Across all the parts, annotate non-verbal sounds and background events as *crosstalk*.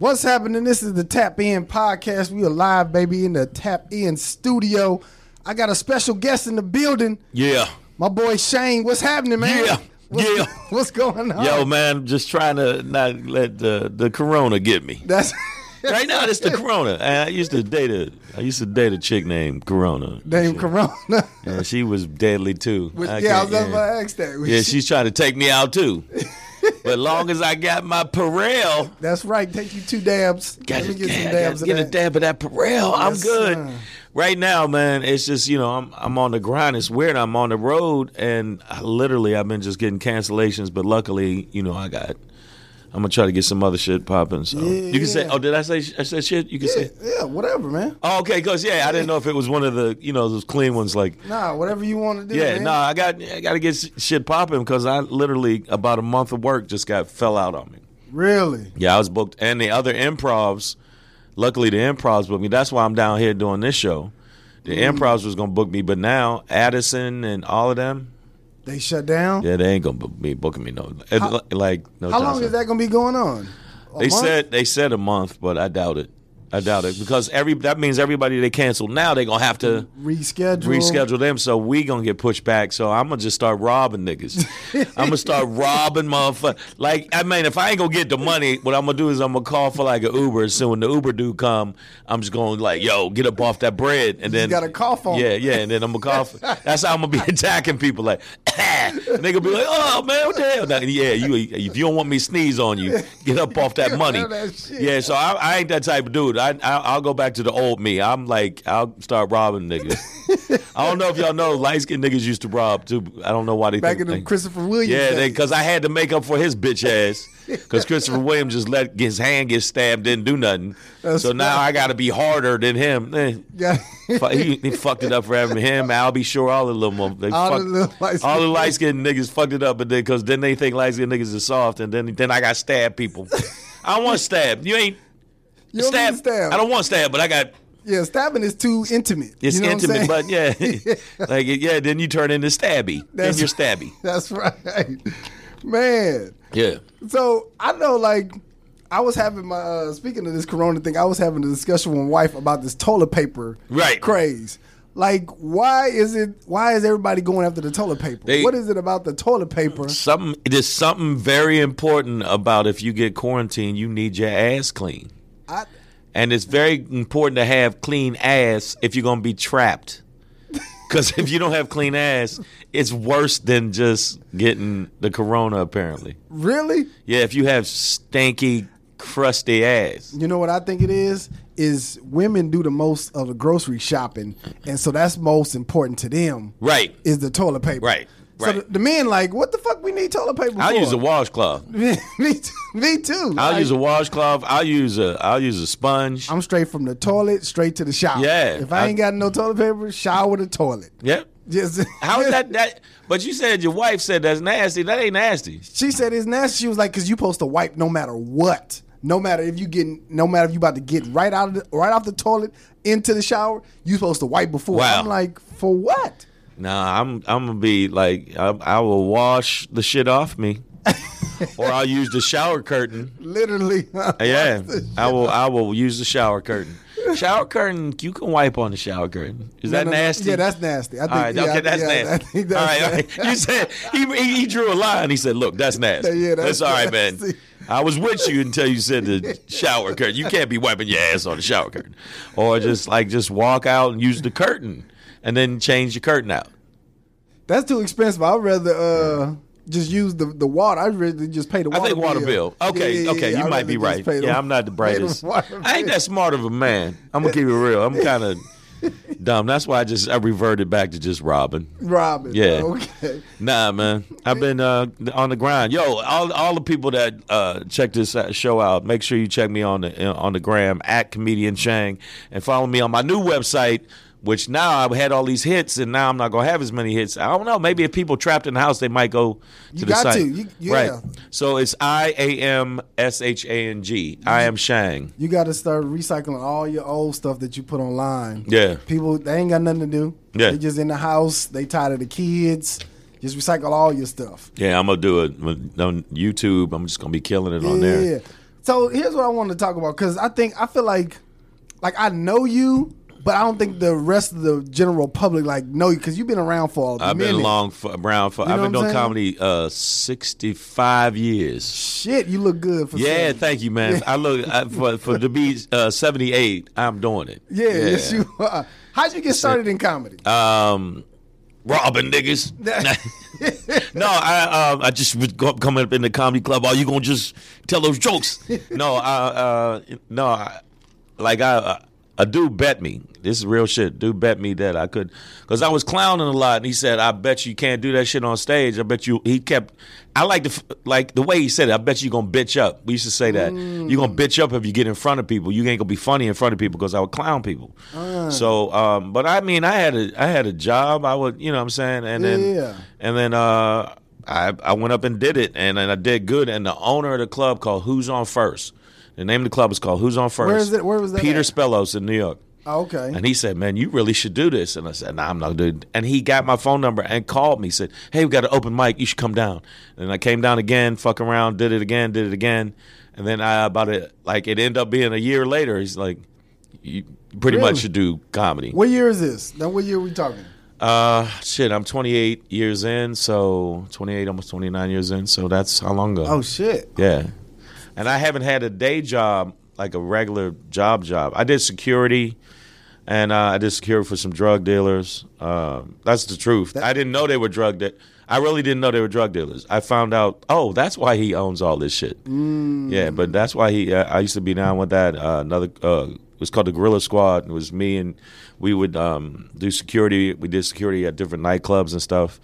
What's happening? This is the Tap In podcast. We are live, baby, in the Tap In studio. I got a special guest in the building. Yeah. My boy Shane. What's happening, man? Yeah. What's, Yeah. *laughs* What's going on? Yo, man, just trying to not let the the corona get me. That's *laughs* Right now, it's the corona. And I used to date a I used to date a chick named Corona. name Corona. And she was deadly too. Which- yeah, I was about to ask that. Yeah, she's trying to take me out too. *laughs* but long as I got my Purell, That's right. Take you two dabs. got Let me get some get, dabs get a dab of that Purell. I'm good. sir. Right now, man, it's just you know I'm I'm on the grind. It's weird. I'm on the road, and I, literally I've been just getting cancellations. But luckily, you know I got. I'm gonna try to get some other shit popping. So you can say, oh, did I say I said shit? You can Yeah, say, yeah, whatever, man. oh, okay, cause yeah, I didn't know if it was one of the you know those clean ones like. Nah, whatever you want to do. Yeah, man. no, I got I got to get shit popping because I literally about a month of work just got fell out on me. Really? Yeah, I was booked, and the other improvs. Luckily, the improvs booked me. That's why I'm down here doing this show. The Mm. improvs was gonna book me, but now Addison and all of them, They shut down? yeah, they ain't gonna be booking me no. How- like no. How long is that to be going on? A They month? said they said a month, but I doubt it. I doubt it because every that means everybody they canceled now they gonna have to reschedule. reschedule them. So we gonna get pushed back. So I'm gonna just start robbing niggas. I'm gonna start *laughs* robbing motherfuckers. Like I mean, if I ain't gonna get the money, what I'm gonna do is I'm gonna call for like an Uber. So when the Uber dude come, I'm just gonna like, yo, get up off that bread, and then got a cough on Yeah, yeah, and then I'm gonna cough. That's how I'm gonna be *laughs* attacking people. Like, ah. and they gonna be like, oh man, what the hell? Now, yeah, you if you don't want me to sneeze on you, get up off that *laughs* money. That. Yeah, so I, I ain't that type of dude. I, I I'll go back to the old me. I'm like I'll start robbing niggas. *laughs* I don't know if y'all know light skinned niggas used to rob too. I don't know why they Back think in the Christopher Williams. Yeah, because I had to make up for his bitch ass. *laughs* Because Christopher Williams just let his hand get stabbed, didn't do nothing. That's so now. I got to be harder than him. Eh, Yeah. he, he fucked it up for having him. I'll be sure all the little mo- they All the little all the light skinned niggas fucked it up, but then because then they think light skinned niggas are soft, and then then I got stabbed people. *laughs* I want stab. You ain't You don't stab. to stab. I don't want stab, but I got Yeah, stabbing is too intimate. it's You know what I'm intimate. But yeah, *laughs* *laughs* like yeah, then you turn into stabby. then you're stabby. *laughs* That's right. Man. Yeah. So I know like I was having my uh, speaking of this corona thing, I was having a discussion with my wife about this toilet paper Right. craze. Like, why is it? Why is everybody going after the toilet paper? They- what is it about the toilet paper? Something there's something very important about if you get quarantined, you need your ass clean. I, And it's very important to have clean ass if you're gonna be trapped. Because if you don't have clean ass, it's worse than just getting the corona. Apparently, really? yeah. If you have stinky, crusty ass, You know what I think it is? Is women do the most of the grocery shopping, and so that's most important to them. right? Is the toilet paper Right, So right. the, the men like, what the fuck we need toilet paper I'll for? use a washcloth. *laughs* me, too, me too. I'll Like, use a washcloth. I'll use a. I'll use a sponge. I'm straight from the toilet straight to the shower. Yeah, If I, I- ain't got no toilet paper, shower the toilet. yep. Just *laughs* How is that? That. But you said your wife said that's nasty. That ain't nasty. She said it's nasty. She was like, "Cause you supposed to wipe no matter what, no matter if you getting, no matter if you about to get right out of the, right off the toilet into the shower, you supposed to wipe before." Wow. I'm like, for what? Nah, I'm I'm gonna be like I, I will wash the shit off me, *laughs* or I'll use the shower curtain. Literally. *laughs* Yeah, I will I will use the shower curtain. Shower curtain, you can wipe on the shower curtain. Is that No, no, no. nasty? Yeah, that's nasty. I think. all right, yeah, okay, I- that's yeah, I nasty. that's right, all right. You said he, he drew a line. He said, "Look, that's nasty." Yeah, that's all right, man. I was with you until you said the shower curtain. You can't be wiping your ass on the shower curtain, or just like just walk out and use the curtain, and then change your curtain out. That's too expensive. I'd rather uh, just use the, the water. I'd rather just pay the I water think water bill. Okay, Yeah, yeah, okay, yeah. you I'd might be right. Yeah, I'm not the *laughs* pay brightest. water I ain't bill. that smart of a man. I'm gonna keep it real. I'm *laughs* kind of dumb. That's why I just I reverted back to just robbing. Robin. Yeah. Okay. Nah, man. I've been uh, on the grind. Yo, all all the people that uh, check this uh, show out, make sure you check me on the on the gram at comedian Shang and follow me on my new website. Which now I've had all these hits, and now I'm not gonna have as many hits. I don't know. Maybe if people trapped in the house, they might go to You the got site. to. You- yeah. Right. So it's I A M S H A N G. I am Shang. You got to start recycling all your old stuff that you put online. Yeah. People, they ain't got nothing to do. Yeah. They just in the house. They tired of the kids. Just recycle all your stuff. Yeah, I'm gonna do it on YouTube. I'm just gonna be killing it on there. yeah. So here's what I wanted to talk about because I think I feel like, like I know you, but I don't think the rest of the general public like know you because you've been around for a I've minute. been long for, around for. You know I've been doing saying? comedy uh, sixty five years. Shit, you look good for Yeah, saying. thank you, man. I look I, for for to be uh, seventy eight. I'm doing it. Yeah, yes you are. How'd you get started in comedy? Um, robbing niggas. *laughs* *laughs* no, I um, I just was coming up in the comedy club. Are you gonna just tell those jokes? no, I, uh, no, I, like I, uh, a dude bet me. This is real shit. Dude bet me that I could, because I was clowning a lot, and he said, "I bet you can't do that shit on stage." I bet you. He kept. I like the like the way he said it. I bet you gonna bitch up. We used to say that you gonna bitch up if you get in front of people. You ain't gonna be funny in front of people because I would clown people. So, um, but I mean, I had a I had a job. I would, you know, what I'm saying, and then Yeah. and then uh, I I went up and did it, and then I did good. And the owner of the club called Who's on First. The name of the club is called Who's on First. Where is it- where was that Peter at? Spellos in New York. Oh, okay. And he said, "Man, you really should do this." And I said, "Nah, I'm not doing." And he got my phone number and called me. Said, "Hey, we got an open mic. You should come down." And I came down again, fuck around, did it again, did it again, and then I about it like it ended up being a year later. He's like, "You pretty Really? much should do comedy." What year is this? Now, what year are we talking? Uh, shit, I'm 28 years in, so 28, almost 29 years in, so that's how long ago. Oh shit. Yeah. And I haven't had a day job, like a regular job job. I did security and uh, I did security for some drug dealers. Um, that's the truth. I didn't know they were drug de- I really didn't know they were drug dealers. I found out, oh, that's why he owns all this shit. Yeah, but that's why he. Uh, I used to be down with that. Uh, another uh, it was called the Gorilla Squad. It was me and we would um, do security. We did security at different nightclubs and stuff.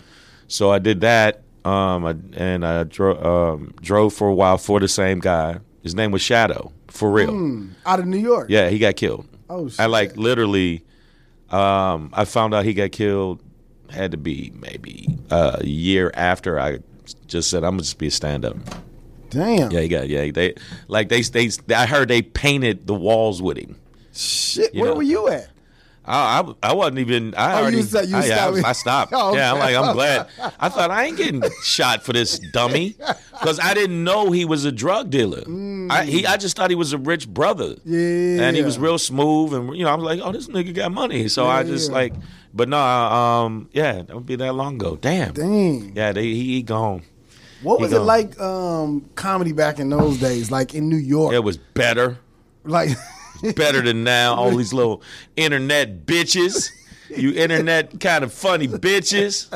So I did that, um, I, and I dro- um, drove for a while for the same guy. His name was Shadow, for real. Out of New York. Yeah, he got killed. Oh, I like literally. Um, I found out he got killed. Had to be maybe uh, a year after I just said I'm gonna just be a stand up. Damn. Yeah, he got yeah. They like they they. I heard they painted the walls with him. Shit. You Where know. were you at? I, I, I wasn't even. I Oh, you already. said- you I, yeah, I, stopped. I stopped. *laughs* Oh, Yeah, I'm like, I'm glad. I thought I ain't getting shot for this dummy because I didn't know he was a drug dealer. I he, I just thought he was a rich brother. Yeah. and he was real smooth, and you know, I was like, oh, this nigga got money. So I just Yeah. like, but no, um, yeah, that would be that long ago. Damn. Dang. Yeah, they, he, he gone. What He was it like um, comedy back in those days, like in New York? It was better. like *laughs* better than now. All these little internet bitches, you internet kind of funny bitches.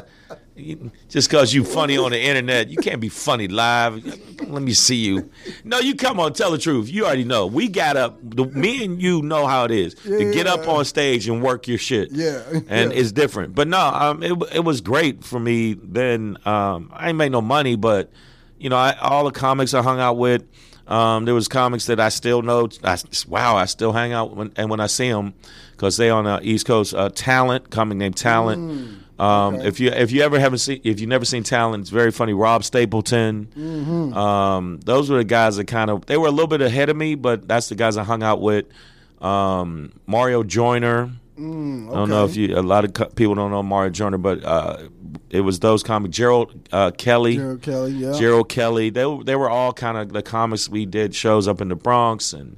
Just because you funny on the internet, you can't be funny live. Let me see you. No, you come on, tell the truth. You already know. We got up. The, me and you know how it is yeah, to get up on stage and work your shit. Yeah. and Yeah. it's different. But no, um, it it was great for me. Then um, I ain't made no money, but you know, I, all the comics I hung out with. Um, there was comics that I still know. I, wow, I still hang out when, and when I see them because they on the East Coast. Uh, Talent, comic named Talent. um, okay. If you if you ever haven't seen if you never seen Talent, it's very funny. Rob Stapleton. Um, those were the guys that kind of they were a little bit ahead of me, but that's the guys I hung out with. Um, Mario Joyner. I don't know if you a lot of co- people don't know Mario Joyner, but uh, it was those comics. Gerald uh, Kelly. Gerald Kelly, yeah. Gerald Kelly. They were- they were all kind of the comics we did shows up in the Bronx, and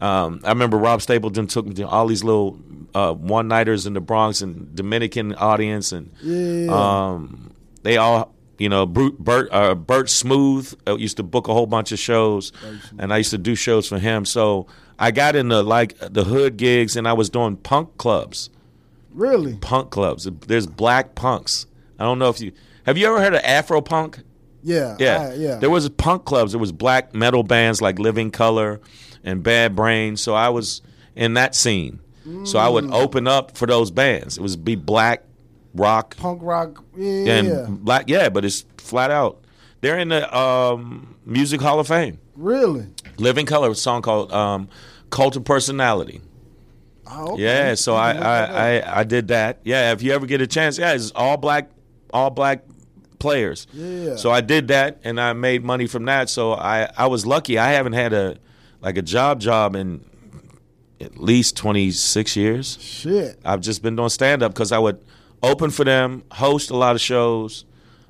um, I remember Rob Stapleton took me to all these little uh, one nighters in the Bronx and Dominican audience, and Yeah. um, they all. You know, Bert, Bert, uh, Bert Smooth uh, used to book a whole bunch of shows, and I used to do shows for him. So I got into like the hood gigs, and I was doing punk clubs really? punk clubs. There's black punks. I don't know if you have you ever heard of Afro punk? Yeah. Yeah, I- yeah. There was punk clubs. There was black metal bands like Living Colour and Bad Brain. So I was in that scene. So I would Mm. open up for those bands. It was be black rock punk rock. Yeah. and black. Yeah, but it's flat out. They're in the um, Music Hall of Fame. Really? Living Colour, a song called um, "Cult of Personality." Oh, okay. Yeah, so I, Look that up. I, I I did that. Yeah, if you ever get a chance, yeah, it's all black, all black players. Yeah. So I did that, and I made money from that. So I I was lucky. I haven't had a like a job job in at least twenty six years. Shit. I've just been doing stand up because I would open for them, host a lot of shows,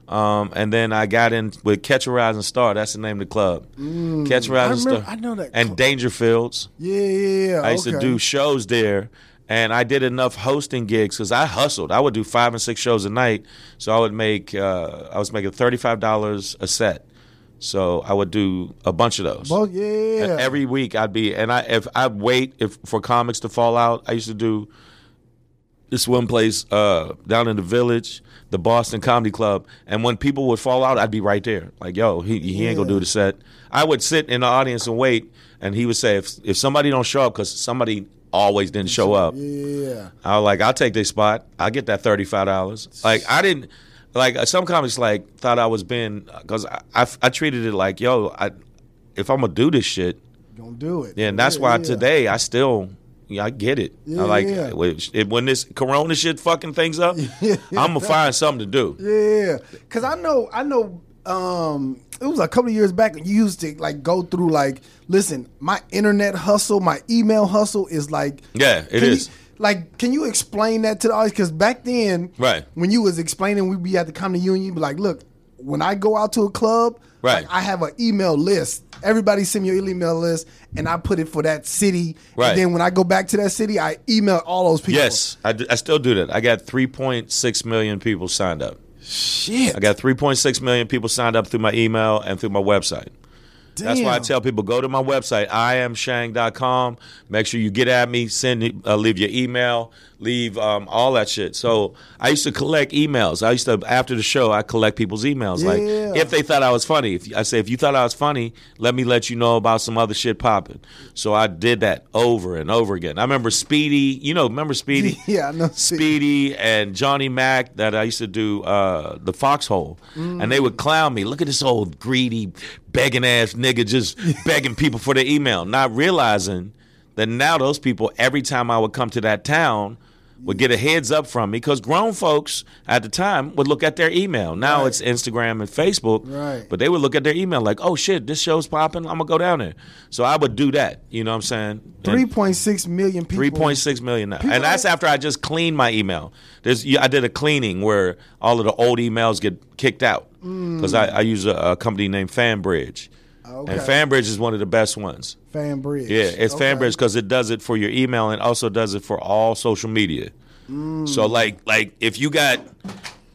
Um, and then I got in with Catch a Rising Star. That's the name of the club. Catch a Rising remember- Star. I know that And club. Dangerfields. Yeah, yeah, yeah. I used to do shows there, and I did enough hosting gigs because I hustled. I would do five and six shows a night, so I would make. Uh, I was making thirty five dollars a set, so I would do a bunch of those. Well, yeah. And Every week I'd be, and I if I wait if for comics to fall out, I used to do this one place uh, down in the village, the Boston Comedy Club, and when people would fall out, I'd be right there, like, yo, he he ain't gonna do the set. I would sit in the audience and wait, and he would say, if if somebody don't show up, because somebody always didn't show up, Yeah. I was like, I'll take their spot. I'll get that thirty five dollars. Like I didn't like uh, some comics like thought I was being because I, I I treated it like yo, I if I'm gonna do this shit, Gonna do it. yeah, and that's why today I still. Yeah, I get it. Yeah, I like yeah. it, when this Corona shit fucking things up. *laughs* I'm gonna find something to do. Yeah, because I know, I know. Um, it was a couple of years back. And you used to like go through like, listen, my internet hustle, my email hustle is like, Yeah, it is. you- like, can you explain that to the audience? Because back then, Right. when you was explaining, we'd be at the comedy union, you'd be like, look, when I go out to a club, Right. like, I have an email list. Everybody send me your email list, and I put it for that city. Right. And then when I go back to that city, I email all those people. Yes, I, still do that. I got 3.6 million people signed up. Shit. I got 3.6 million people signed up through my email and through my website. That's why I tell people go to my website, iamshang.com. Make sure you get at me, send uh, leave your email, leave um, all that shit. So I used to collect emails. I used to after the show, I collect people's emails. Yeah. Like if they thought I was funny, if I say if you thought I was funny, let me let you know about some other shit popping. So I did that over and over again. I remember Speedy. You know, remember Speedy? *laughs* Yeah, I know. Speedy and Johnny Mack that I used to do uh, the Foxhole, and they would clown me. Look at this old greedy, begging ass nigga just *laughs* begging people for their email, not realizing that now those people every time I would come to that town would get a heads up from me because grown folks at the time would look at their email. Now Right. it's Instagram and Facebook, Right. but they would look at their email like, oh shit, this show's popping. I'm gonna go down there. So I would do that. You know what I'm saying? Three point six million people. Three point six million now, People and that's after I just cleaned my email. There's, I did a cleaning where all of the old emails get kicked out mm. because I, I use a, a company named FanBridge, Okay. and FanBridge is one of the best ones. FanBridge. Yeah, it's Okay. FanBridge because it does it for your email and also does it for all social media. So like, like if you got,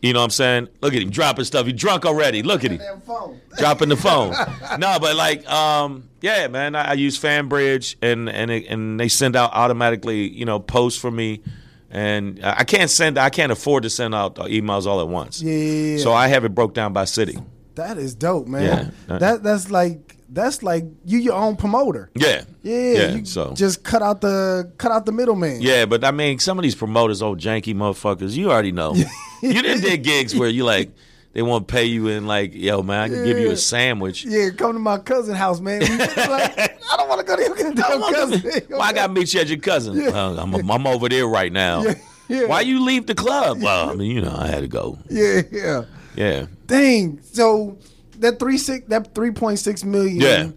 you know, what I'm saying, look at him dropping stuff. He drunk already. Look at him phone. *laughs* dropping the phone. no, but like, um, yeah, man, I, I use FanBridge, and and it, and they send out automatically, you know, posts for me, and I I can't send, I can't afford to send out emails all at once. Yeah. So I have it broke down by city. That is dope, man. Yeah. That that's like that's like you your own promoter. Yeah. Yeah. Yeah. so. just cut out the cut out the middleman. yeah, but I mean, some of these promoters, old janky motherfuckers, you already know. you didn't did *laughs* gigs where you like they won't pay you in like, yo, man, I can give you a sandwich. Yeah, come to my cousin house, man. Like, *laughs* I don't want to go to your cousin. Well, I got to meet you at your cousin. Well, I'm, I'm over there right now. *laughs* Yeah, yeah. Why you leave the club? Well, I mean, you know, I had to go. Yeah, yeah. Yeah. Dang. So that three six that three point six million Yeah.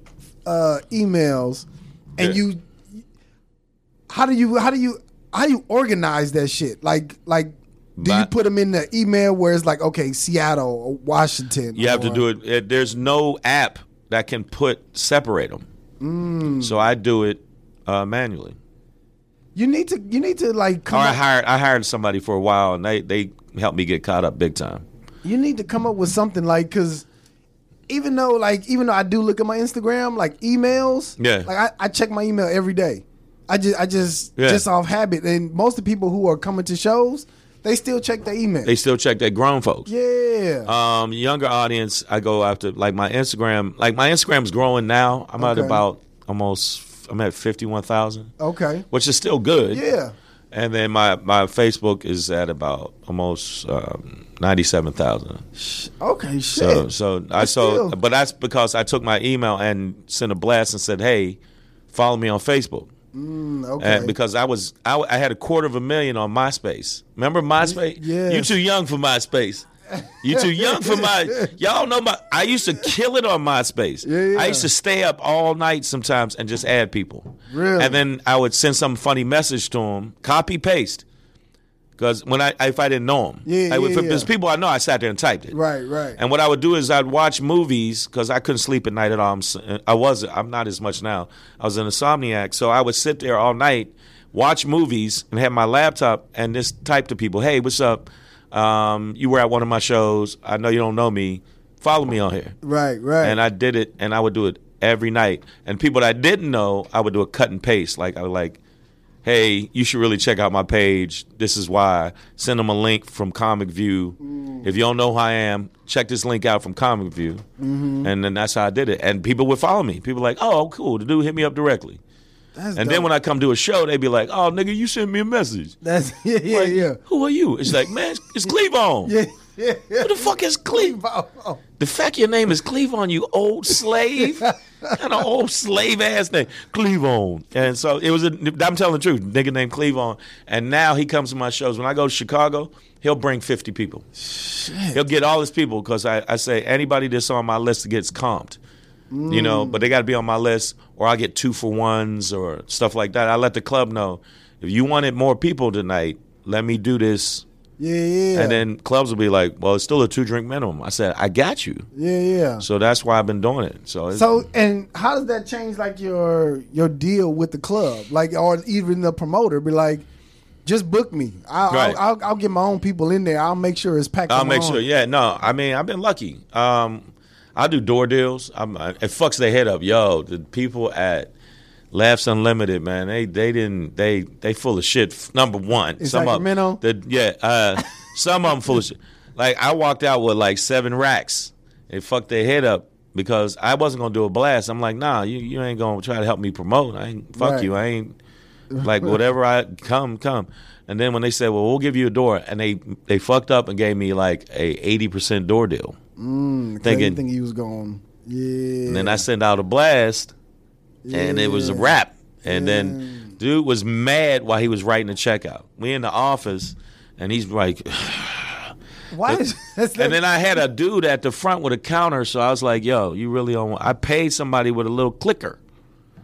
uh, emails, and Yeah. you, how do you how do you how do you organize that shit? Like like. Do you put them in the email where it's like, okay, Seattle or Washington? You have to do it. it- There's no app that can put separate them. Mm. So I do it uh, manually. You need to you need to like Or come I hired I hired somebody for a while, and they they helped me get caught up big time. You need to come up with something like because even though like even though I do look at my Instagram like emails Yeah. like I, I check my email every day I just I just Yeah. just off habit and most of the people who are coming to shows they still check their email They still check that grown folks. yeah Um, younger audience, I go after like my Instagram. Like my Instagram's growing now. I'm at about almost. I'm at fifty one thousand, okay which is still good. yeah And then my, my Facebook is at about almost um, ninety seven thousand. okay shit So so I But so but that's because I took my email and sent a blast and said, "Hey, follow me on Facebook." Mm, okay And because I was I, I had a quarter of a million on MySpace. Remember MySpace? yes. You too young for MySpace. You too young for my. Y'all know my. I used to kill it on MySpace. Yeah, yeah. I used to stay up all night sometimes and just add people. Really? And then I would send some funny message to them. Copy paste. Because when I if I didn't know them, Yeah, like, yeah, if there's yeah. people I know, I sat there and typed it. Right, right. And what I would do is I'd watch movies because I couldn't sleep at night at all. I'm, I was I'm not as much now. I was an insomniac, so I would sit there all night, watch movies, and have my laptop and just type to people, "Hey, what's up? Um, you were at one of my shows. I know you don't know me. Follow me on here." right, right. And I did it, and I would do it every night. And people that I didn't know, I would do a cut and paste. Like I would like, hey, you should really check out my page. This is why. Send them a link from Comic View. Mm. If you don't know who I am, check this link out from Comic View. Mm-hmm. And then that's how I did it. And people would follow me. People like, oh, cool. The dude hit me up directly. That's And then when I come to a show, they'd be like, oh, nigga, you sent me a message. That's *laughs* yeah, yeah, Like, yeah. Who are you? It's like, man, it's Cleavon. Yeah, *laughs* yeah, yeah. Who the fuck is Cleavon? Oh, The fact your name is Cleavon, you old slave. *laughs* kind of old slave ass name. Cleavon. And so it was a, I'm telling the truth, nigga named Cleavon. And now he comes to my shows. When I go to Chicago, he'll bring 50 people. He'll get all his people because I, I say anybody that's on my list gets comped. You know, but they got to be on my list, or I get two for ones or stuff like that. I let the club know if you wanted more people tonight, let me do this Yeah, yeah. and then clubs will be like, "Well, it's still a two drink minimum." I said, "I got you." yeah, yeah. So that's why I've been doing it. So, it's, So, and how does that change like your your deal with the club, like, or even the promoter? Be like, just book me. I'll, Right. I'll, I'll, I'll get my own people in there. I'll make sure it's packed. I'll make own. sure. Yeah, no, I mean, I've been lucky. Um, I do door deals. I'm, I, it fucks their head up. Yo, the people at Laughs Unlimited, man, they they didn't they they full of shit. Number one, In some of the yeah, uh, *laughs* some of them full of shit. Like I walked out with like seven racks. It fucked their head up. Because I wasn't gonna do a blast. I'm like, nah, you, you ain't gonna try to help me promote. I ain't fuck Right. you. I ain't *laughs* like whatever I come come. And then when they said, "Well, we'll give you a door," and they they fucked up and gave me like a eighty percent door deal. Mm, Thinking- think he was going. Yeah. And then I sent out a blast, and it was a Yeah. wrap. And then dude was mad while he was writing the checkout. We in the office, and he's like, *sighs* Why? Is, *laughs* that's and then I had a dude at the front with a counter, so I was like, "Yo, you really don't?" I paid somebody with a little clicker,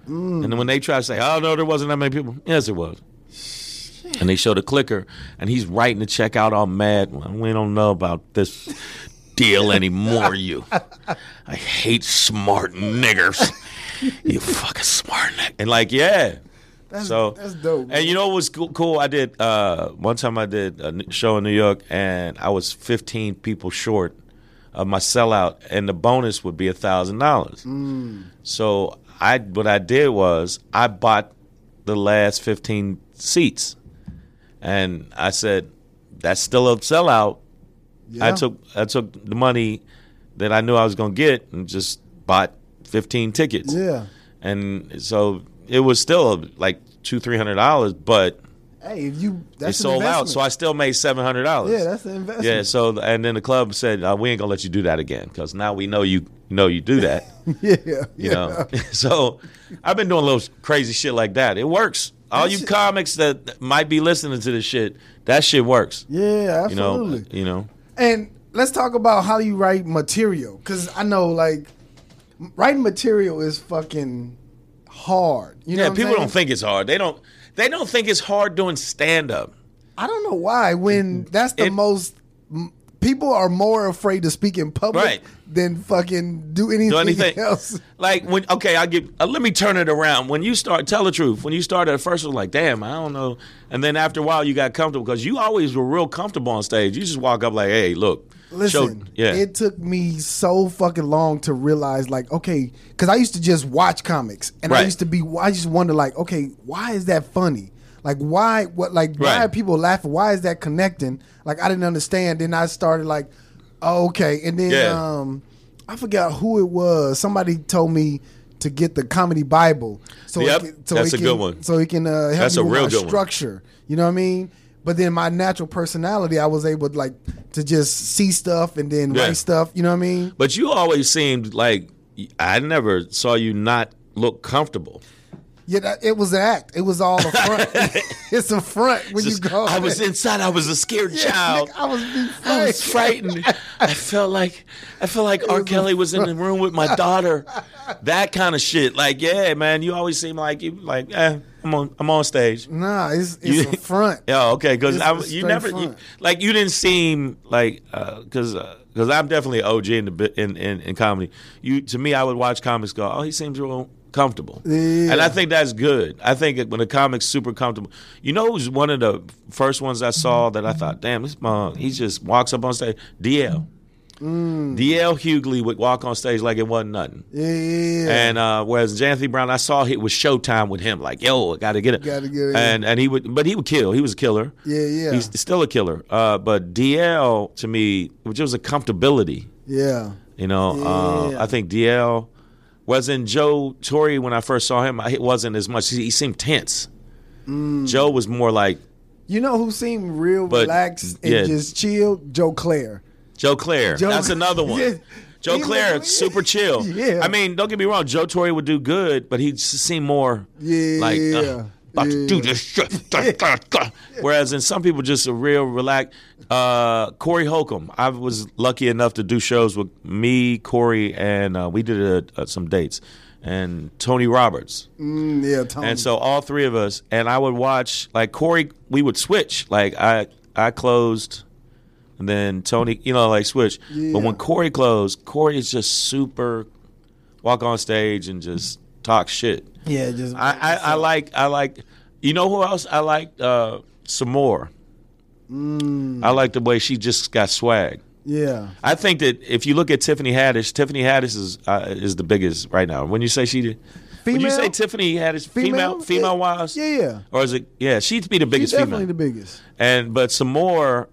and then when they try to say, "Oh no, there wasn't that many people," yes, it was. And they show the clicker, and he's writing the check out all mad. We don't know about this deal anymore. You, I hate smart niggers. You fucking smart nigger. And like, yeah. That's- so that's dope, And you know what was cool? cool? I did uh, one time. I did a show in New York, and I was 15 people short of my sellout, and the bonus would be a thousand dollars. So I, what I did was I bought the last 15 seats, and I said, "That's still a sellout." I took I took the money that I knew I was going to get and just bought 15 tickets. Yeah. And so it was still like two three hundred dollars, but Hey, if you that's an sold out, so I still made seven hundred dollars. yeah, that's an investment. yeah. So and then the club said uh, we ain't gonna let you do that again because now we know you know you do that. *laughs* yeah, You yeah. know. *laughs* so I've been doing little crazy shit like that. It works. All That you shit- comics that might be listening to this shit, that shit works. Yeah, You know. absolutely. You know. And let's talk about how you write material, because I know like writing material is fucking hard. You know, Yeah. People don't think it's hard. They don't. They don't think it's hard doing stand up. I don't know why. When that's the It- most people are more afraid to speak in public Right. Than fucking do anything, do anything else. Like when okay, I give. Uh, let me turn it around. When you start, tell the truth. When you started at first, it was like, damn, I don't know. And then after a while, you got comfortable because you always were real comfortable on stage. You just walk up like, hey, look, Listen, show- yeah, it took me so fucking long to realize, like, okay, because I used to just watch comics, and I used to be, I just wonder, like, okay, why is that funny? Like, why, what, like, why Right. are people laughing? Why is that connecting? Like, I didn't understand. Then I started like, oh, okay, and then Yeah. um, I forgot who it was. Somebody told me to get the comedy Bible, so Yep, can, so that's a can, good one. So it can uh, help That's a with real good one. structure. You know what I mean? But then my natural personality, I was able like to just see stuff and then Yeah. write stuff. You know what I mean? But you always seemed like I never saw you not look comfortable. Yeah, it was an act. It was all a front. *laughs* it's a front when Just- you go. I was inside. I was a scared Yeah, child. nigga, I was being I was frightened. I felt like I felt like *laughs* R. was Kelly was in the room with my daughter. *laughs* That kind of shit. Like, yeah, man, you always seem like you like, eh, I'm on I'm on stage. Nah, it's it's You- a front. Yeah, okay, because It's I a you never you, like you didn't seem like because because I'm definitely an OG in the in, in in comedy. You to me, I would watch comics go, oh, he seems real comfortable, Yeah. and I think that's good. I think when a comic's super comfortable, you know, who's one of the first ones I saw that I thought, damn, this mom, he just walks up on stage, DL. Mm. DL Hughley would walk on stage like it wasn't nothing. Yeah, yeah, yeah. And uh, whereas Anthony Brown, I saw it was Showtime with him. Like, yo, I got to get it. Gotta get it. And and he would, but he would kill. He was a killer. Yeah, yeah. He's still a killer. Uh, but DL to me, which was a comfortability. yeah. You know, uh, I think DL was in Joe Torry when I first saw him. I, it wasn't as much. He, he seemed tense. Mm. Joe was more like You know who seemed real But, relaxed and yeah. just chill? Joe Clair. Joe Clair. Joe- That's another one. *laughs* Yeah. Joe He Clair, was- super chill. *laughs* Yeah. I mean, don't get me wrong. Joe Torry would do good, but he seemed more Yeah, like uh, about to do yeah. this shit. *laughs* Whereas in some people, just a real relaxed. Uh, Corey Holcomb. I was lucky enough to do shows with me, Corey, and uh, we did uh, some dates. And Tony Roberts. Mm, yeah, Tom. And so all three of us, and I would watch like Corey. We would switch. Like I, I closed, and then Tony, you know, like switch. Yeah. But when Corey closed, Corey is just super. Walk on stage and just talk shit. yeah, just I, I, I like I like. You know who else I like? Uh, Sommore. Mm, I like the way she just got swag. yeah. I think that if you look at Tiffany Haddish, Tiffany Haddish is uh, is the biggest right now. When you say she did, when you say Tiffany Haddish, female, Female? female Yeah. wise, Yeah, yeah. or is it? Yeah, she'd be the She's biggest definitely female. the biggest. and but Sommore,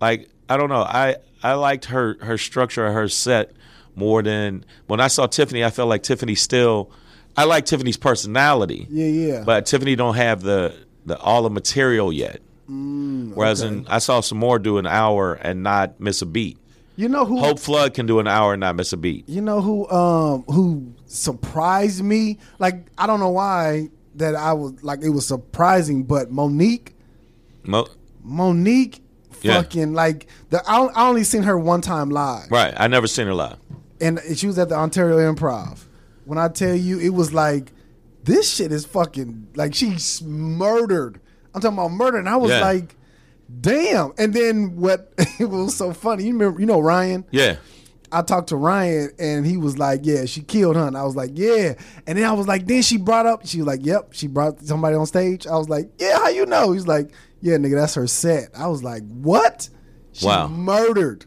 like I don't know. I I liked her her structure, her set more than when I saw Tiffany. I felt like Tiffany still. I like Tiffany's personality, Yeah, yeah. but Tiffany don't have the the all the material yet. Mm, Whereas in, I saw Sommore do an hour and not miss a beat. you know who? Hope Flood can do an hour and not miss a beat. You know who? Um, who surprised me? Like I don't know why that I was like it was surprising, but Monique, Mo- Monique, Yeah. fucking like the I, I only seen her one time live, right. I never seen her live. and she was at the Ontario Improv. When I tell you, it was like this shit is fucking like she's murdered. I'm talking about murder, and I was Yeah. like, damn. And then what? *laughs* It was so funny. You remember? You know Ryan? Yeah. I talked to Ryan and he was like, "Yeah, she killed her." And I was like, "Yeah." And then I was like, then she brought up, she was like, "Yep, she brought somebody on stage." I was like, "Yeah, how you know?" He's like, "Yeah, nigga, that's her set." I was like, "What?" She Wow. murdered,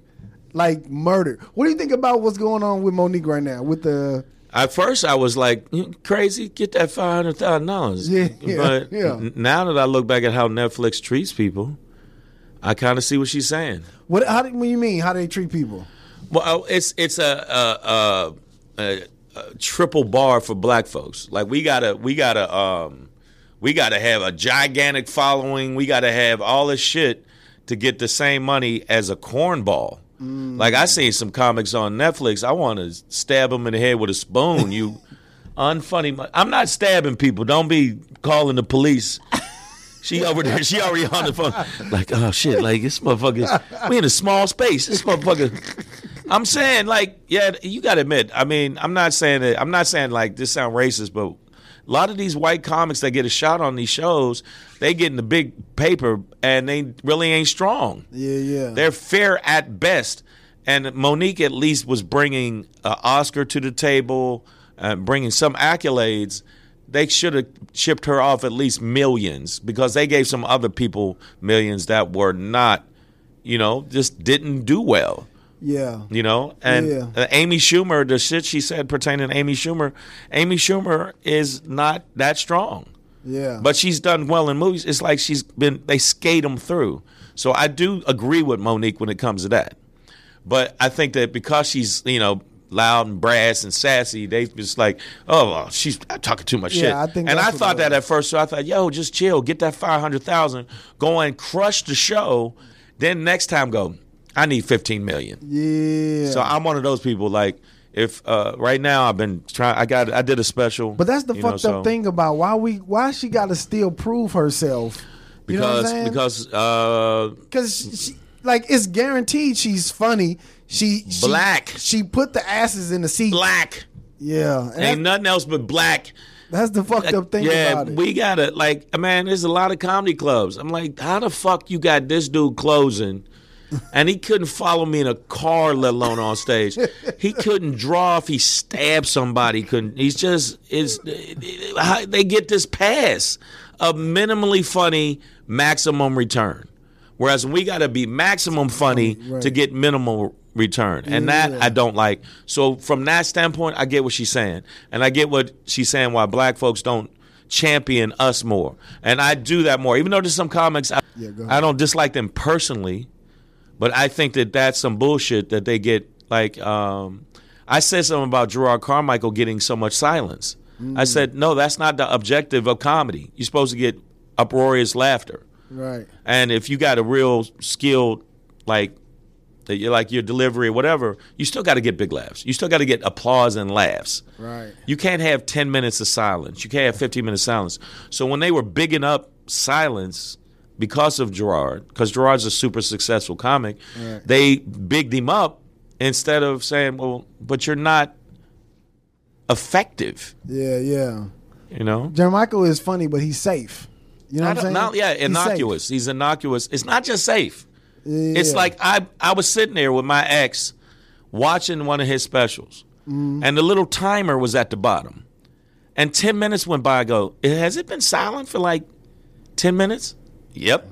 like murdered. What do you think about what's going on with Monique right now? With the At first, I was like, "You crazy, get that five hundred thousand dollars. Yeah, but yeah. now that I look back at how Netflix treats people, I kind of see what she's saying. what? How do what do you mean? How do they treat people? Well, it's it's a, a, a, a, a triple bar for black folks. Like we gotta we gotta um we gotta have a gigantic following. We gotta have all this shit to get the same money as a cornball. Mm. Like I seen some comics on Netflix. I want to stab them in the head with a spoon. You *laughs* unfunny. I'm not stabbing people. Don't be calling the police. She over there. She already on the phone. Like, oh shit! Like this motherfucker. We in a small space. This motherfucker. I'm saying, like, yeah, you got to admit. I mean, I'm not saying that. I'm not saying like this sound racist, but a lot of these white comics that get a shot on these shows, they get in the big paper and they really ain't strong. Yeah, yeah. They're fair at best. And Monique at least was bringing an Oscar to the table, uh, bringing some accolades. They should have shipped her off at least millions because they gave some other people millions that were not, you know, just didn't do well. Yeah. You know, and Yeah. uh, Amy Schumer, the shit she said pertaining to Amy Schumer, Amy Schumer is not that strong Yeah. but she's done well in movies. It's like she's been they skate them through. So I do agree with Monique when it comes to that. But I think that because she's you know loud and brass and sassy, they just like, oh, well, she's talking too much Yeah, shit. I think and I thought that at first. So I thought, yo, just chill, get that five hundred thousand, go and crush the show. Then next time, go. I need fifteen million. yeah. So I'm one of those people like if uh, right now I've been trying, I got, I did a special. But that's the you know, fucked so- up thing about why we why she got to still prove herself. You know because because uh, because she, like it's guaranteed she's funny. She, she Black. She put the asses in the seat. black Yeah, and ain't nothing else but black. that's the fucked up thing yeah, about it. we gotta like, man. There's a lot of comedy clubs. I'm like, how the fuck you got this dude closing, and he couldn't follow me in a car, let alone on stage. he couldn't draw if he stabbed somebody. Couldn't. He's just is. They get this pass of minimally funny, maximum return. Whereas we got to be maximum funny Right. to get minimal return. And that I don't like. So from that standpoint, I get what she's saying. And I get what she's saying why black folks don't champion us more. And I do that more. Even though there's some comics I, Yeah. I don't dislike them personally, but I think that that's some bullshit that they get like um I said something about Jerrod Carmichael getting so much silence. Mm. I said, "No, that's not the objective of comedy. You're supposed to get uproarious laughter." right. And if you got a real skilled, like, that you like your delivery or whatever, you still got to get big laughs. You still got to get applause and laughs. Right. You can't have 10 minutes of silence. You can't have 15 minutes of silence. So when they were bigging up silence because of Jerrod, because Jerrod's a super successful comic, Right. they bigged him up instead of saying, well, but you're not effective, Yeah, yeah. you know? Jermichael is funny, but he's safe. You know what I'm saying? not- yeah, innocuous. He's innocuous. It's not just safe. safe. It's like I I was sitting there with my ex watching one of his specials, Mm-hmm. and the little timer was at the bottom, and ten minutes went by. I go, has it been silent for like ten minutes? Yep.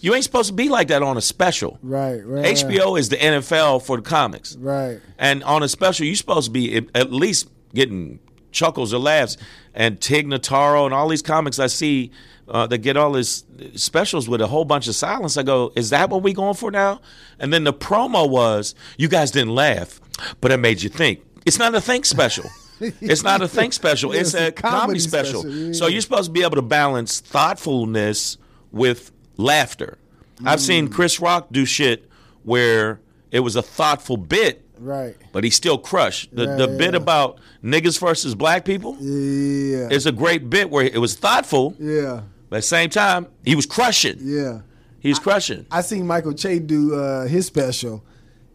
You ain't supposed to be like that on a special. right, right. HBO is the NFL for the comics, Right. and on a special you're supposed to be at least getting chuckles or laughs. And Tig Notaro and all these comics I see uh, that get all these specials with a whole bunch of silence. I go, is that what we going for now? And then the promo was, you guys didn't laugh, but it made you think. It's not a think special. *laughs* It's not a think special. Yeah, it's, a comedy, comedy special. special, yeah. So you're supposed to be able to balance thoughtfulness with laughter. I've seen Mm. Chris Rock do shit where it was a thoughtful bit, Right. but he still crushed. The, Yeah, the yeah. bit about niggas versus black people Yeah. is a great bit where it was thoughtful, yeah. but at the same time, he was crushing. Yeah. He was crushing. I seen Michael Che do uh, his special.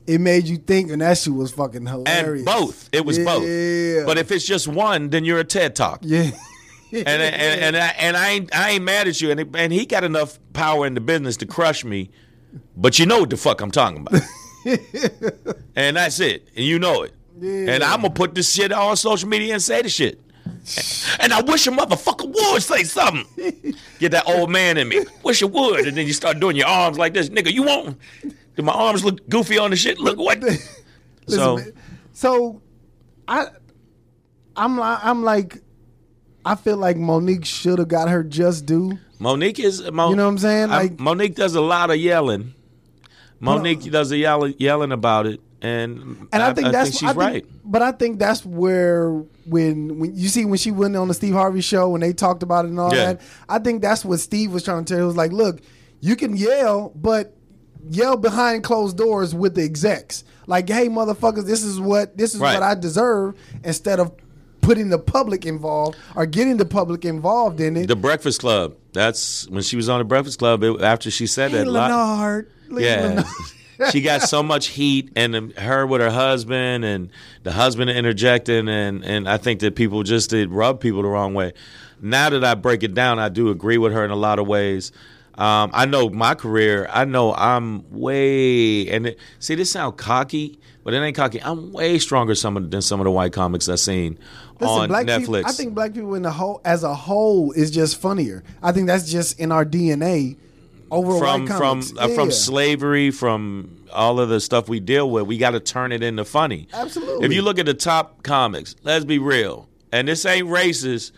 It made you think, and that shit was fucking hilarious. And both. It was yeah. both. But if it's just one, then you're a TED Talk. yeah, And *laughs* and and I, and I ain't I ain't mad at you. And and he got enough power in the business to crush me. But you know what the fuck I'm talking about. *laughs* and that's it. And you know it. Yeah. And I'm gonna put this shit on social media and say the shit. *laughs* And I wish a motherfucker would say something. Get that old man in me. Wish you would. And then you start doing your arms like this. Nigga, you won't. Do my arms look goofy on the shit? Look what? Listen, So man. so I, I'm I'm like, I feel like Monique should have got her just due. Monique is. Mo- You know what I'm saying? I- Like- Monique does a lot of yelling. Monique does a yell, yelling about it, and And I, think that's she's I think- right. But I think that's where when when you see when she went on the Steve Harvey show and they talked about it and all Yeah. that, I think that's what Steve was trying to tell. He was like, look, you can yell, but yell behind closed doors with the execs. Like, hey, motherfuckers, this is what this is Right. what I deserve. Instead of putting the public involved or getting the public involved in it. The Breakfast Club. That's when she was on the Breakfast Club. It, after she said hey, that, lot- Leonard. yeah, Leonard. *laughs* she got so much heat, and um, her with her husband, and the husband interjecting, and and I think that people just did rub people the wrong way. Now that I break it down, I do agree with her in a lot of ways. Um, I know my career. I know I'm way and it, see this sound cocky, but it ain't cocky. I'm way stronger some of, than some of the white comics I've seen Listen, on black Netflix. People, I think black people in the whole as a whole is just funnier. I think that's just in our DNA over from from uh, from slavery, from all of the stuff we deal with, we got to turn it into funny. Absolutely. If you look at the top comics, let's be real, and this ain't racist.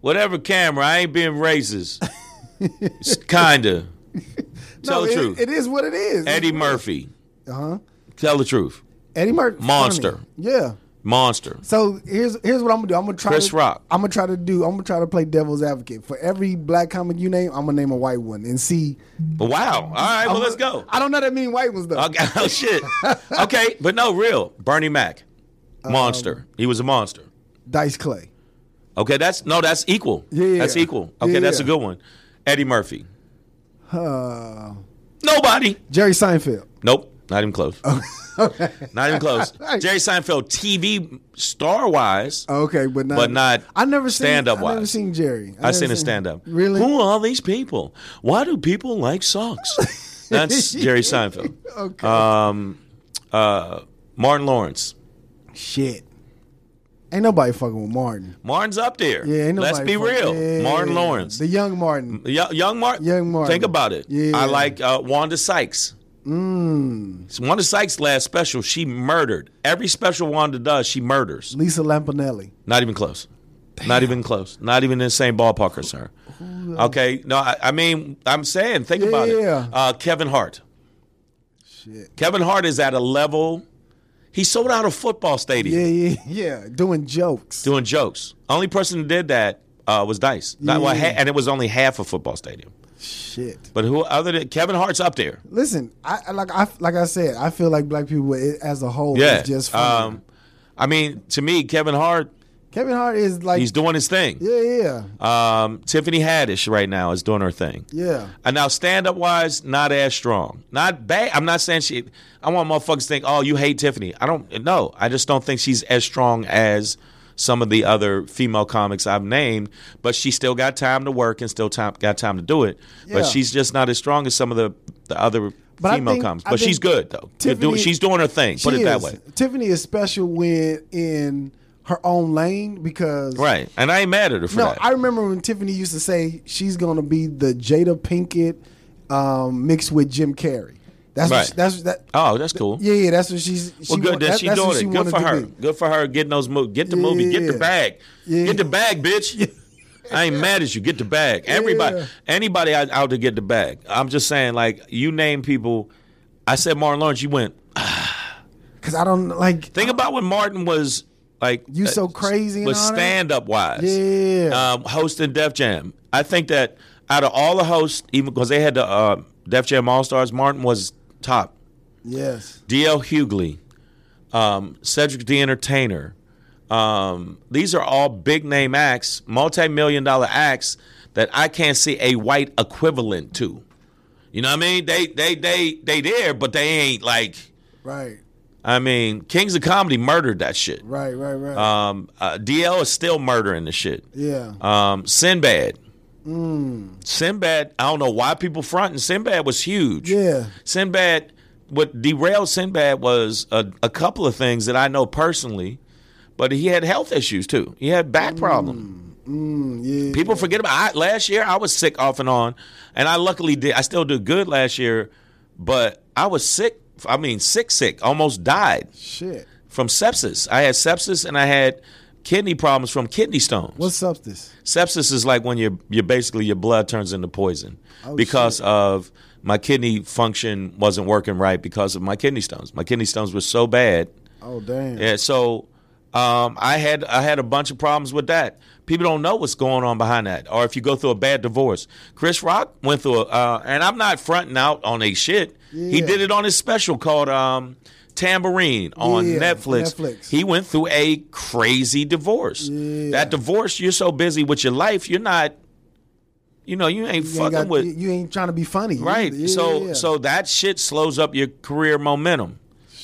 Whatever camera, I ain't being racist. *laughs* It's kinda. *laughs* Tell No, the it- truth. It is what it is. Eddie Murphy. Uh huh. Tell the truth. Eddie Murphy. Monster. funny. Yeah. Monster. So here's here's what I'm gonna do. I'm gonna try Chris to, Rock. I'm gonna try to do. I'm gonna try to play devil's advocate for every black comic you name. I'm gonna name a white one and see. Wow. All right. Well, I'm let's go. I don't know that many white ones though. Okay. *laughs* Oh shit. *laughs* Okay, but no, real. Bernie Mac. Monster. he was a monster. Dice Clay. Okay, that's no, that's equal. Yeah. That's equal. Okay, Yeah. that's a good one. Eddie Murphy. Uh, Nobody. Jerry Seinfeld. Nope. Not even close. okay. *laughs* Not even close. *laughs* Jerry Seinfeld, TV star wise, Okay, but not. But not I never seen. stand-up I never wise. seen Jerry. I never seen a stand up. Really? Who are all these people? Why do people like socks? *laughs* That's Jerry Seinfeld. Okay. Um, uh, Martin Lawrence. Shit. Ain't nobody fucking with Martin. Martin's up there. Yeah, ain't nobody. Let's be real. Yeah. Martin Lawrence. the young Martin. Young, young Martin. Young Martin. Think about it. Yeah. I like uh, Wanda Sykes. Mm. Wanda Sykes' last special, she murdered. Every special Wanda does, she murders. Lisa Lampanelli. Not even close. Not even close. Not even in the same ballpark as her. Okay. No, I, I mean, I'm saying, think about it. Yeah. Uh, Kevin Hart. Shit. Kevin Hart is at a level. He sold out a football stadium Yeah, yeah, *laughs* yeah. Doing jokes. doing jokes. Only person who did that uh, was Dice. Not, well, Yeah. ha- and it was only half a football stadium. Shit. But who other than Kevin Hart's up there? Listen, I like I like I said, I feel like black people as a whole Yeah. is just. Um, I mean, to me, Kevin Hart, Kevin Hart is like he's doing his thing. yeah, yeah, Um, Tiffany Haddish right now is doing her thing. yeah. And now stand up wise, not as strong. Not bad. I'm not saying she. I want motherfuckers to think, oh, you hate Tiffany. I don't. No, I just don't think she's as strong as some of the other female comics I've named. But she still got time to work and still time got time to do it. Yeah. But she's just not as strong as some of the the other But female think- comics. But she's good though. Tiffany- she's doing her thing. Put it that is. way. Tiffany is special when in her own lane because Right. And I ain't mad at her for No, that. I remember when Tiffany used to say she's gonna be the Jada Pinkett um, mixed with Jim Carrey. That's Right. what she, that's that. oh, that's cool. Yeah, yeah, that's what she's. She Well, good. that- she that's doing she it. Good for her. be. Good for her getting those movies. Get the movie. Get the bag. Yeah. Get the bag, bitch. *laughs* I ain't mad at you. Get the bag. Everybody, Yeah. anybody out, out to get the bag. I'm just saying, like you name people. I said Martin Lawrence. You went. *sighs* Because I don't like. Think about when Martin was like You So Crazy was all that? stand up wise. Yeah. Um, hosting Def Jam. I think that out of all the hosts, even because they had the uh, Def Jam All Stars, Martin was top. yes. D.L. Hughley, um, Cedric the Entertainer. Um, these are all big name acts, multi million dollar acts that I can't see a white equivalent to. You know what I mean? They they they they there, but they ain't like. Right. I mean, Kings of Comedy murdered that shit. Right. Right. Right. Um, uh, DL is still murdering the shit. yeah. Um, Sinbad. Mm. Sinbad. I don't know why people fronting. Sinbad was huge. Yeah. Sinbad, what derailed Sinbad was a, a couple of things that I know personally, but he had health issues too. He had back problems. Mm, yeah. People forget about. I, last year, I was sick off and on, and I luckily did. I still did good last year, but I was sick. I mean, sick, sick. Almost died Shit. from sepsis. I had sepsis, and I had kidney problems from kidney stones. What's sepsis? Sepsis is like when your your basically your blood turns into poison Oh, because shit. of my kidney function wasn't working right because of my kidney stones. My kidney stones were so bad. Oh damn. Yeah, so um, I had I had a bunch of problems with that. People don't know what's going on behind that, or if you go through a bad divorce. Chris Rock went through a, uh, and I'm not fronting out on a shit. Yeah. He did it on his special called um, Tambourine on Yeah, Netflix. Netflix. He went through a crazy divorce. Yeah. That divorce, you're so busy with your life, you're not. You know, you ain't You fucking ain't, got, with you, ain't trying to be funny, Right. Yeah, so yeah. so that shit slows up your career momentum.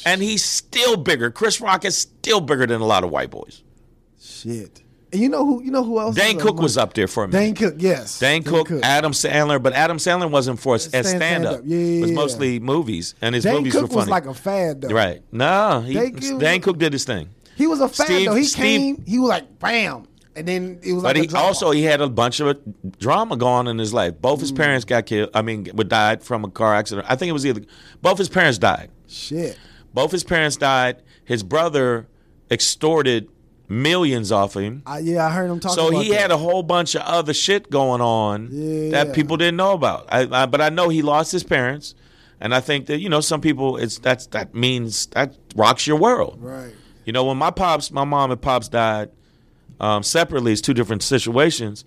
And he's still bigger. Chris Rock is still bigger than a lot of white boys. shit. You know who? You know who else? Dane Cook was up there for a Dane. Cook. Yes. Dane Cook, Adam Sandler, but Adam Sandler wasn't for as Stand- up. stand-up. Yeah, it was yeah, mostly movies, and his Dane movies Cook were funny. was like a fad though. right? No, he, Dane Dane, Cook- Cook did his thing, He was a fad Steve- though. He Steve- came. He was like bam, and then it was like but a he also he had a bunch of drama going in his life. Both Mm. his parents got killed. I mean, were died from a car accident. I think it was either both his parents died. shit. Both his parents died. His brother extorted millions off him. I, yeah, I heard him talk. So he that. had a whole bunch of other shit going on Yeah. that people didn't know about. I, I, but I know he lost his parents, and I think that you know some people it's that's that means that rocks your world. right. You know when my pops, my mom and pops died um, separately, it's two different situations.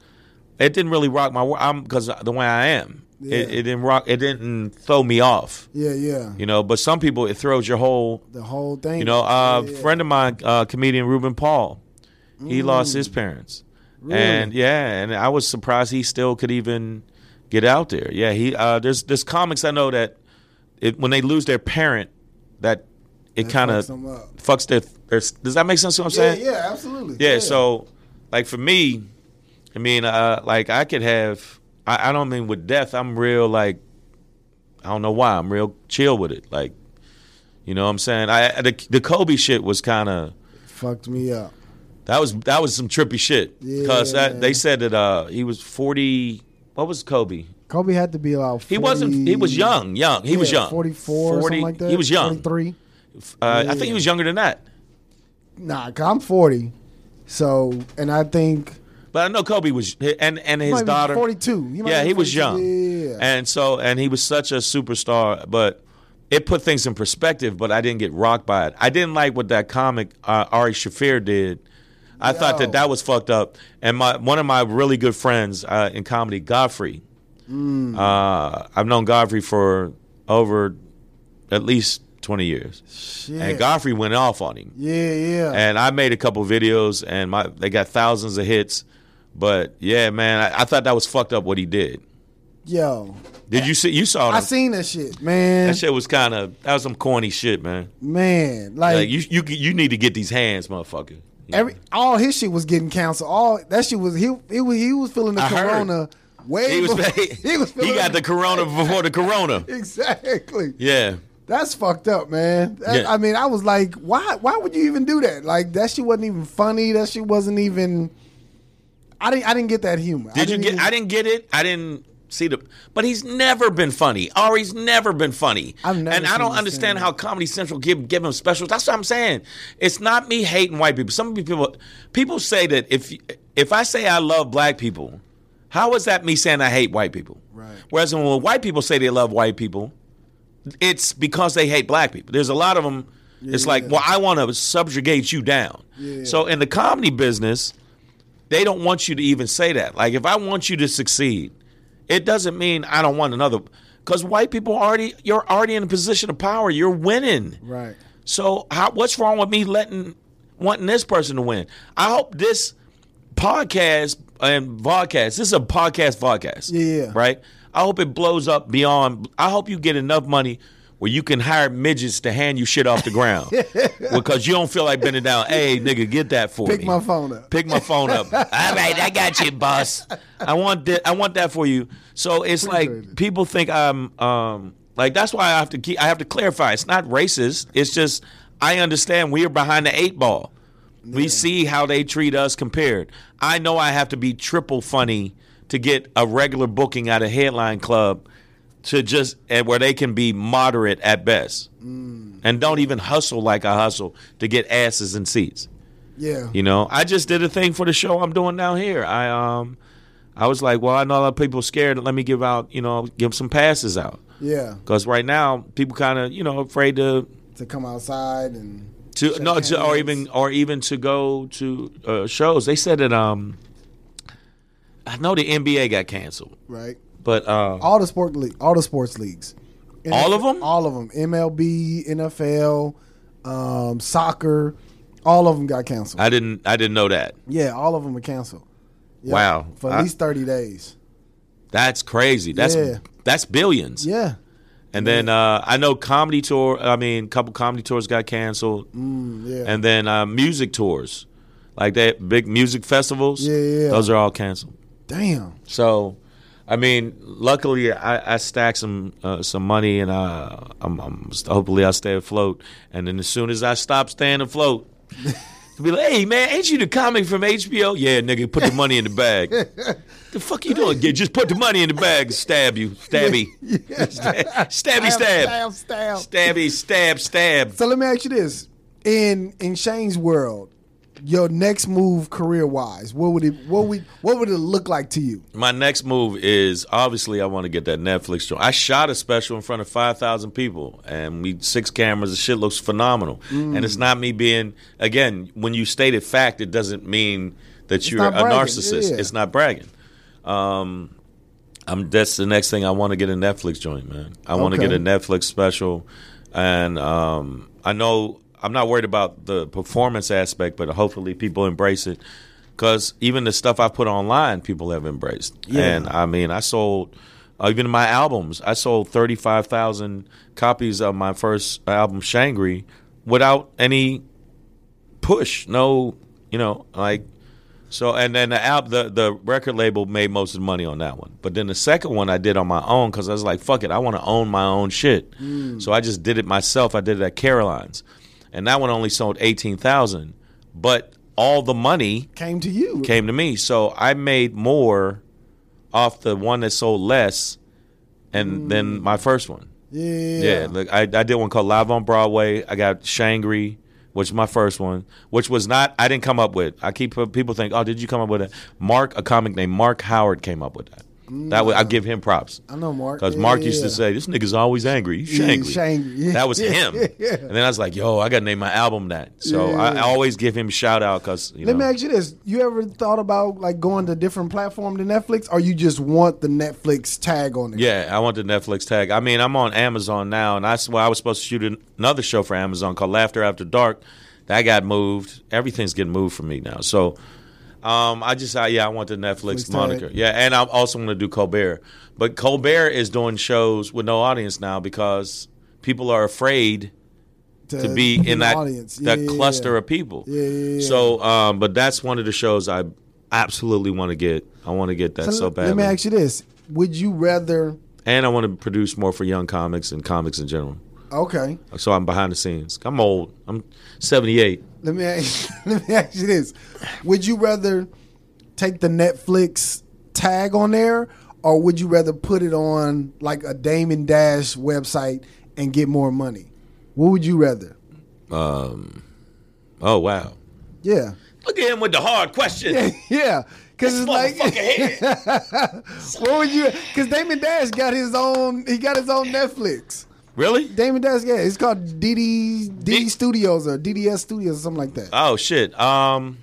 It didn't really rock my world. I'm because the way I am. It, Yeah. it didn't rock. It didn't throw me off. Yeah, yeah. You know, but some people it throws your whole. The whole thing. You know, uh, Yeah, yeah. friend of mine, uh, comedian Ruben Paul, he lost his parents, and yeah, and I was surprised he still could even get out there. Yeah, he uh, there's there's comics I know that it, when they lose their parent, that it kind of fucks fucks their, their. Does that make sense? What I'm Yeah, saying? yeah, absolutely. Yeah, so like for me, I mean, uh, like I could have. I, I don't mean with death. I'm real like. I don't know why. I'm real chill with it. Like, you know what I'm saying? I the, the Kobe shit was kind of fucked me up. that was that was some trippy shit because Yeah, that they said that uh he was 40. What was Kobe? Kobe had to be about. 40, He wasn't. He was young. Young. He was young. 44 or something like that. He was young. 43. Uh, I think he was younger than that. Nah, I'm 40. So, and I think But I know Kobe was, and and his daughter. 42. Yeah, be he was young. Yeah. And so, and he was such a superstar, but it put things in perspective. But I didn't get rocked by it. I didn't like what that comic uh, Ari Shaffir did. I thought that that was fucked up. And my one of my really good friends uh, in comedy, Godfrey. Mm. Uh, I've known Godfrey for over at least twenty years, Shit. and Godfrey went off on him. yeah, yeah. And I made a couple videos, and my they got thousands of hits. But yeah, man, I, I thought that was fucked up what he did. Yo, Did you see? You saw I seen that shit, man. That shit was kind of that was some corny shit, man. man, like, Like you, you, you need to get these hands, motherfucker. every all his shit was getting canceled. All that shit was he. It was he was feeling the I heard. corona way. he was, before, *laughs* he, was feeling got the corona *laughs* before the corona. exactly. Yeah, That's fucked up, man. That- Yeah. I mean, I was like, why? Why would you even do that? Like that shit wasn't even funny. That shit wasn't even. I didn't. I didn't get that humor. did you get? even- I didn't get it. I didn't see the. But he's never been funny. Ari's never been funny. I've never and I don't understand how Comedy Central give give him specials. That's what I'm saying. It's not me hating white people. Some people people say that if if I say I love black people, how is that me saying I hate white people? Right. Whereas when white people say they love white people, it's because they hate black people. There's a lot of them. It's like, well, I want to subjugate you down. Yeah. So in the comedy business, they don't want you to even say that. Like, if I want you to succeed, it doesn't mean I don't want another. Because white people already, you're already in a position of power. You're winning. right. So how, what's wrong with me letting wanting this person to win? I hope this podcast and vodcast. This is a podcast vodcast. Yeah. Right. I hope it blows up beyond. I hope you get enough money where you can hire midgets to hand you shit off the ground *laughs* because you don't feel like bending down. Hey, nigga, get that for Pick me. Pick my phone up. Pick my phone up. *laughs* All right, I got you, boss. I want that. I want that for you. So it's Appreciate like it. people think I'm um like that's why I have to keep. I have to clarify. It's not racist. It's just I understand we are behind the eight ball. We see how they treat us compared. I know I have to be triple funny to get a regular booking at a headline club to just where they can be moderate at best and don't even hustle like I hustle to get asses and seats. Yeah. You know, I just did a thing for the show I'm doing down here. I um, I was like, well, I know a lot of people scared. Let me give out, you know, give some passes out Yeah. because right now people kind of, you know, afraid to To come outside and to no to, or even or even to go to uh, shows. They said that um, I know the NBA got canceled, right. But uh, All the sport league, all the sports leagues. All of them, All of them. MLB, NFL, um, soccer, all of them got canceled. I didn't I didn't know that. yeah, all of them were canceled. Wow. For at I- least thirty days. That's crazy. That's Yeah. that's billions. Yeah. And then uh, I know comedy tour. I mean, a couple comedy tours got canceled. Mm, yeah. and then uh, music tours, like that big music festivals. Yeah, yeah. Those are all canceled. Damn. So, I mean, luckily I, I stacked some uh, some money, and uh, I'm, I'm hopefully I stay afloat. And then as soon as I stop staying afloat, be like, hey man, ain't you the comic from HBO? Yeah, nigga, put the money in the bag. *laughs* the fuck you doing? Get just put the money in the bag, stab you, stabby, *laughs* *laughs* stabby, stab, Stab, stab. stabby, stab, stab. So let me ask you this: in in Shane's world, your next move career wise, what would it what would what would it look like to you? My next move is obviously I want to get that Netflix show. I shot a special in front of five thousand people, and we six cameras. The shit looks phenomenal, and it's not me being again. When you state a fact, it doesn't mean that you're a narcissist. Yeah. It's not bragging. Um, I'm that's the next thing I want to get a Netflix joint, man. I want to get a Netflix special, and um, I know I'm not worried about the performance aspect, but hopefully people embrace it because even the stuff I put online, people have embraced. Yeah. And I mean, I sold uh, even my albums. I sold thirty five thousand copies of my first album, Shangry, without any push. No, you know, like so. And then the app, the the record label made most of the money on that one. But then the second one I did on my own because I was like, fuck it, I want to own my own shit. So I just did it myself. I did it at Caroline's, and that one only sold eighteen thousand. But all the money Came to you. came to me. So I made more off the one that sold less and mm. than my first one. Yeah. Yeah, like I, I did one called Live on Broadway. I got Shangry, which is my first one, which was not I didn't come up with. I keep people think, oh, did you come up with it? Mark, a comic named Mark Howard, came up with that. That way, I give him props. I know Mark. Because Yeah, Mark yeah, used to say, "This nigga's always angry. He's Yeah, shangry." he's shangry. Yeah. That was him. *laughs* yeah. And then I was like, "Yo, I got to name my album that." So Yeah. I, always give him a shout out because Let know. me ask you this: You ever thought about like going to different platform to Netflix, or you just want the Netflix tag on it? Yeah, I want the Netflix tag. I mean, I'm on Amazon now, and that's why I was supposed to shoot another show for Amazon called Laughter After Dark. That got moved. Everything's getting moved for me now. So, um, I just, I, yeah, I want the Netflix tag. moniker. Yeah, and I also want to do Colbert. But Colbert is doing shows with no audience now because people are afraid to be in that audience. that Yeah, cluster yeah. of people. Yeah, yeah, yeah. So, um, but that's one of the shows I absolutely want to get. I want to get that so, let- badly. Let me ask you this: Would you rather? And I want to produce more for young comics and comics in general. Okay, So I'm behind the scenes. I'm old. I'm 78. let me ask, *laughs* let me ask you this: Would you rather take the Netflix tag on there, or would you rather put it on like a Damon Dash website and get more money? What would you rather? Um, oh wow! Yeah, Look at him with the hard question. *laughs* yeah. Because This it's like, *laughs* what would you? Because Damon Dash got his own. He got his own Netflix. Really? Damon Dash, yeah, it's called DD DD D- Studios or DDS Studios or something like that. Oh shit. Um,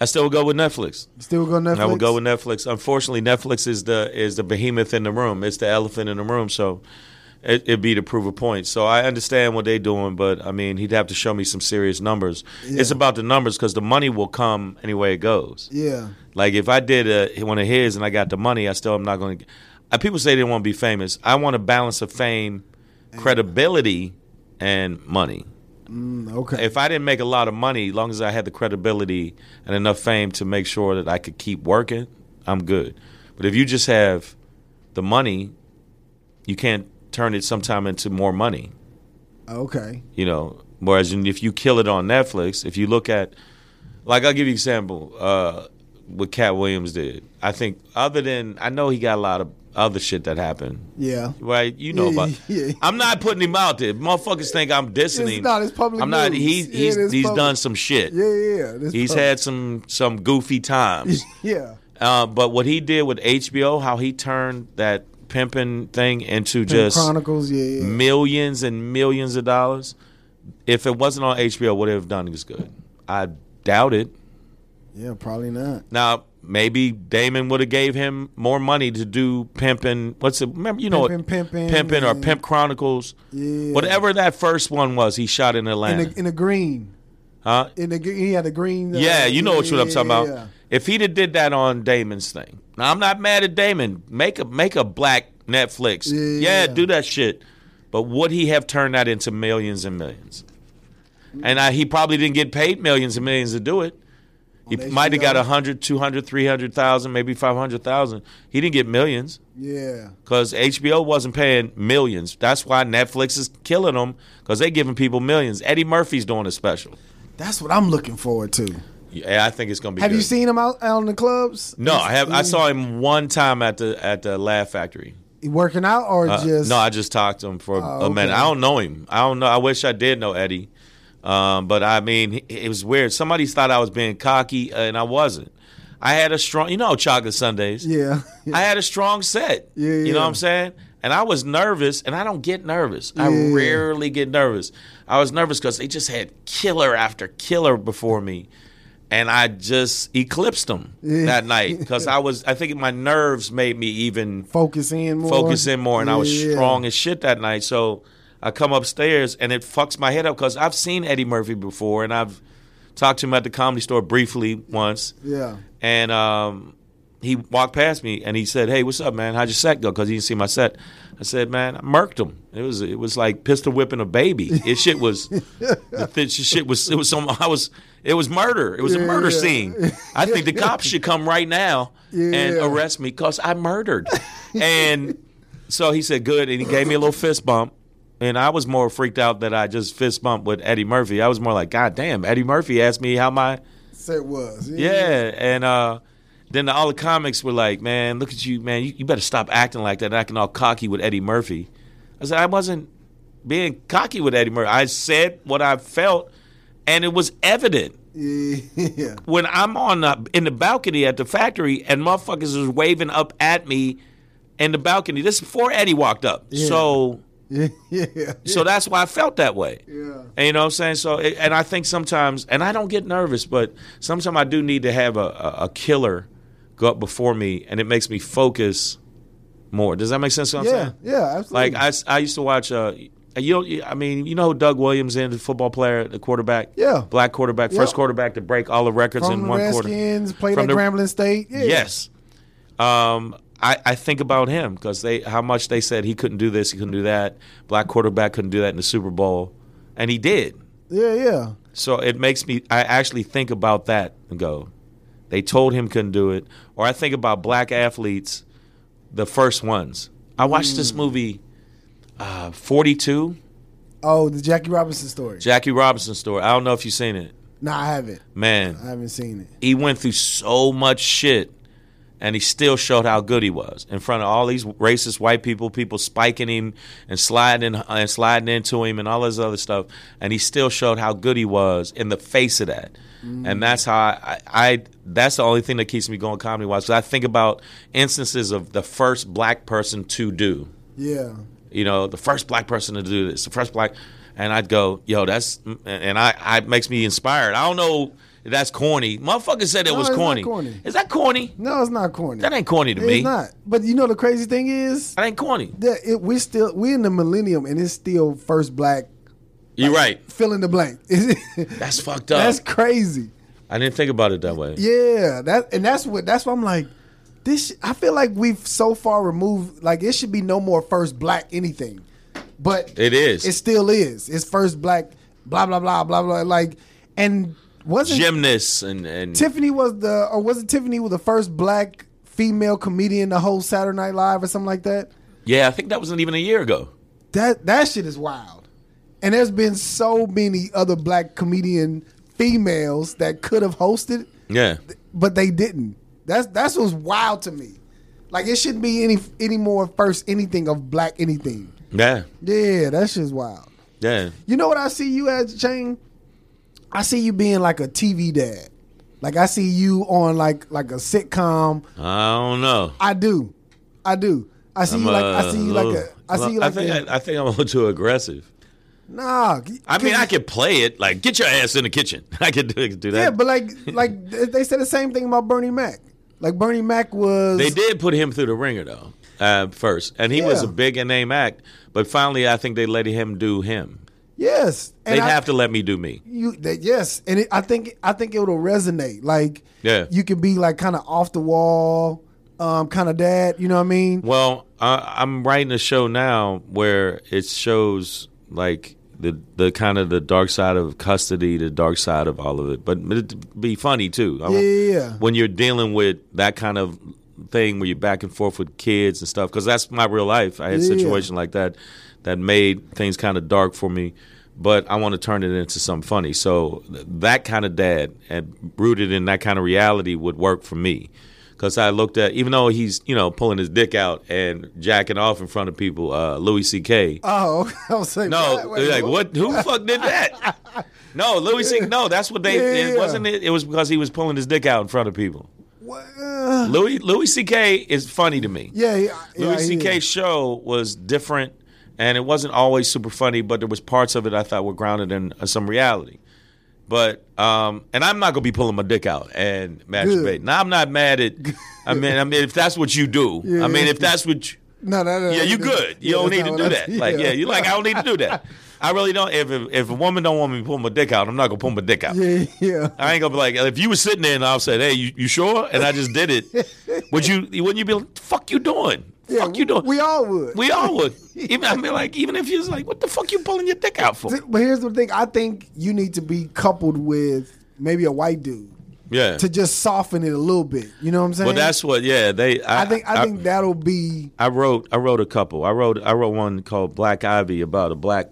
I still would go with Netflix. Still go Netflix. I would go with Netflix. Unfortunately, Netflix is the is the behemoth in the room. It's the elephant in the room. So it, it'd be to prove a point. So I understand what they're doing, but I mean, he'd have to show me some serious numbers. Yeah. It's about the numbers because the money will come any way it goes. Yeah, Like if I did a, one of his and I got the money, I still am not going to. People say they want to be famous. I want a balance of fame, credibility, and money. Mm, okay. If I didn't make a lot of money, as long as I had the credibility and enough fame to make sure that I could keep working, I'm good. But if you just have the money, you can't turn it sometime into more money. okay. You know, whereas if you kill it on Netflix, if you look at, like, I'll give you an example. Uh, what Katt Williams did, I think. Other than I know he got a lot of other shit that happened. Yeah. Right, you know Yeah, about. *laughs* yeah. I'm not putting him out there. Motherfuckers think I'm dissing It's him. not, it's public I'm not. news. He's he's he's done some shit. Yeah, yeah, yeah. He's pub- had some some goofy times. *laughs* Yeah. uh, but what he did with HBO, how he turned that pimping thing into just Chronicles. Yeah, yeah. millions and millions of dollars. If it wasn't on HBO, would it have done as good? I doubt it. Yeah, probably not. Now maybe Damon would have gave him more money to do pimping. What's it? Remember, you know, Pimpin', what- Pimpin', pimping or Pimp Chronicles. Yeah. Whatever that first one was, he shot in In Atlanta. the in the green. huh? In the he had a green. uh, Yeah, you know what I'm talking about. yeah. If he'd have did that on Damon's thing, now I'm not mad at Damon. Make a make a black Netflix. Yeah. Yeah, do that shit. But would he have turned that into millions and millions? And I, he probably didn't get paid millions and millions to do it. He might have got HBO? 100, 200, 300,000, maybe 500,000. He didn't get millions Yeah. because HBO wasn't paying millions. That's why Netflix is killing them because they giving people millions. Eddie Murphy's doing a special. That's what I'm looking forward to. Yeah, I think it's going to be Have good. you seen him out, out in the clubs? No, I have. I saw him one time at the at the Laugh Factory. working out or Uh, just no, I just talked to him for Oh, a minute. I don't know him. I don't know. I wish I did know Eddie, um, but I mean, it- was weird. Somebody thought I was being cocky, uh, and I wasn't. I had a strong, you know, chocolate Sundays. yeah. *laughs* I had a strong set. Yeah, You know what I'm saying? And I was nervous, and I don't get nervous. I rarely get nervous. I was nervous because they just had killer after killer before me. and I just eclipsed him that night *laughs* because I was. I think my nerves made me even Focus in more. focus in more, and I was Yeah. strong as shit that night. So I come upstairs, and it fucks my head up because I've seen Eddie Murphy before, and I've talked to him at the comedy store briefly once, Yeah. and um, he walked past me and he said, "Hey, what's up, man? How'd your set go?" Because he didn't see my set. I said, "Man, I murked him. It was it was like pistol whipping a baby. It shit was *laughs* the th- shit was it was some I was it was murder. It was a murder yeah. scene. I think the cops should come right now and Yeah. arrest me because I murdered." and so he said, "Good," and he gave me a little fist bump. And I was more freaked out that I just fist bumped with Eddie Murphy. I was more like, God damn, Eddie Murphy asked me how my set was. yeah, and uh, then all the comics were like, "Man, look at you, man! You, you better stop acting like that, and acting all cocky with Eddie Murphy." I said, "I wasn't being cocky with Eddie Murphy. I said what I felt, and it was evident Yeah. *laughs* when I'm on the, in the balcony at the factory, and motherfuckers was waving up at me in the balcony. This is before Eddie walked up, Yeah. so *laughs* Yeah. So that's why I felt that way." Yeah. And you know what I'm saying? So, and I think sometimes, and I don't get nervous, but sometimes I do need to have a, a, a killer go up before me, and it makes me focus more. Does that make sense? What I'm Yeah. saying? Yeah. Absolutely. Like I, I used to watch. Uh, you know, I mean, you know who Doug Williams is, the football player, the quarterback, Yeah. black quarterback, first quarterback to break all the records from in the one quarter. Redskins, played From at the- Grambling State. Yeah. Yes. Um, I, I think about him because they how much they said he couldn't do this, he couldn't do that. Black quarterback couldn't do that in the Super Bowl, and he did. Yeah. Yeah. So it makes me I actually think about that and go, they told him couldn't do it. Or I think about black athletes, the first ones. I watched this movie, uh, Oh, the Jackie Robinson story. Jackie Robinson story. I don't know if you've seen it. no, I haven't. Man, I haven't seen it. he went through so much shit and he still showed how good he was in front of all these racist white people, people spiking him and sliding and sliding into him and all this other stuff, and he still showed how good he was in the face of that. Mm. And that's how I, I, that's the only thing that keeps me going comedy wise. Because I think about instances of the first black person to do Yeah. you know, the first black person to do this, the first black, and I'd go, yo, that's, and I, I it makes me inspired. I don't know that's corny. Motherfucker said it No, was corny. corny. Is that corny? No, it's not corny. That ain't corny to it's me. It's not. But you know the crazy thing is That ain't corny. that it, we still we in the millennium and it's still first black You're right. fill in the blank. *laughs* That's fucked up. That's crazy. I didn't think about it that way. Yeah, that and that's what that's what I'm like. This I feel like we've so far removed. Like it should be no more first black anything, but It is. It still is. It's first black. Blah blah blah blah blah. Like and wasn't Gymnasts and, and Tiffany was the or was it Tiffany was the first black female comedian to host Saturday Night Live or something like that? yeah, I think that wasn't even a year ago. That that shit is wild. And there's been so many other black comedian females that could have hosted, Yeah. but they didn't. That's that's what's wild to me. Like it shouldn't be any any more first anything of black anything. Yeah. Yeah, that shit's wild. Yeah. You know what I see you as, Shane? I see you being like a TV dad. Like I see you on like like a sitcom. I don't know. I do, I do. I see I'm, you like I see you like little- a I see you like think a, I, I think I'm a little too aggressive. nah. I mean, I could play it like get your ass in the kitchen. *laughs* I could do, do that. Yeah, but like like they said the same thing about Bernie Mac. Like Bernie Mac was They did put him through the ringer though, uh, first, and he was a Yeah. big name act. But finally, I think they let him do him. Yes. And They'd I- have to let me do me. you that yes, and it, I think I think it'll resonate. Like Yeah. you can be like kind of off the wall, um, kind of dad. You know what I mean? Well, I, I'm writing a show now where it shows like the the kind of the dark side of custody, the dark side of all of it, but it'd be funny too. I Yeah, yeah. When you're dealing with that kind of thing where you're back and forth with kids and stuff, because that's my real life. I had a Yeah. situation like that that made things kind of dark for me. But I want to turn it into something funny. So that kind of dad and rooted in that kind of reality would work for me because I looked at even though he's you know pulling his dick out and jacking off in front of people, uh, Louis C.K. Oh, *laughs* I was like, No. Wait, like what? Who the fuck did that? No, Louis C. No, that's what they. Yeah, It yeah. wasn't. It, it was because he was pulling his dick out in front of people. What? Louis Louis C.K. is funny to me. yeah, yeah, yeah, Louis he C.K.'s show was different, and it wasn't always super funny, but there was parts of it I thought were grounded in uh, some reality. But um, and I'm not gonna be pulling my dick out and masturbating. Now I'm not mad at. I mean, I mean, if that's what you do, *laughs* Yeah. I mean, if that's what. You, No, no, no. yeah, you good. You yeah, don't need to do that. *laughs* Like, yeah, you like I don't need to do that. I really don't. If if a woman don't want me to pull my dick out, I'm not gonna pull my dick out. Yeah, *laughs* yeah. I ain't gonna be like, if you was sitting there and I said, "Hey, you, you sure?" and I just did it, would you? Wouldn't you be like, "Fuck you doing? Yeah, fuck you doing?" We all would. We all would. *laughs* Even I mean, like, even if you was like, "What the fuck you pulling your dick out for?" But here's the thing. I think you need to be coupled with maybe a white dude Yeah. to just soften it a little bit. You know what I'm saying? Well, that's what. Yeah, they. I, I think I, think that'll be I wrote I wrote a couple. I wrote I wrote one called Black Ivy about a black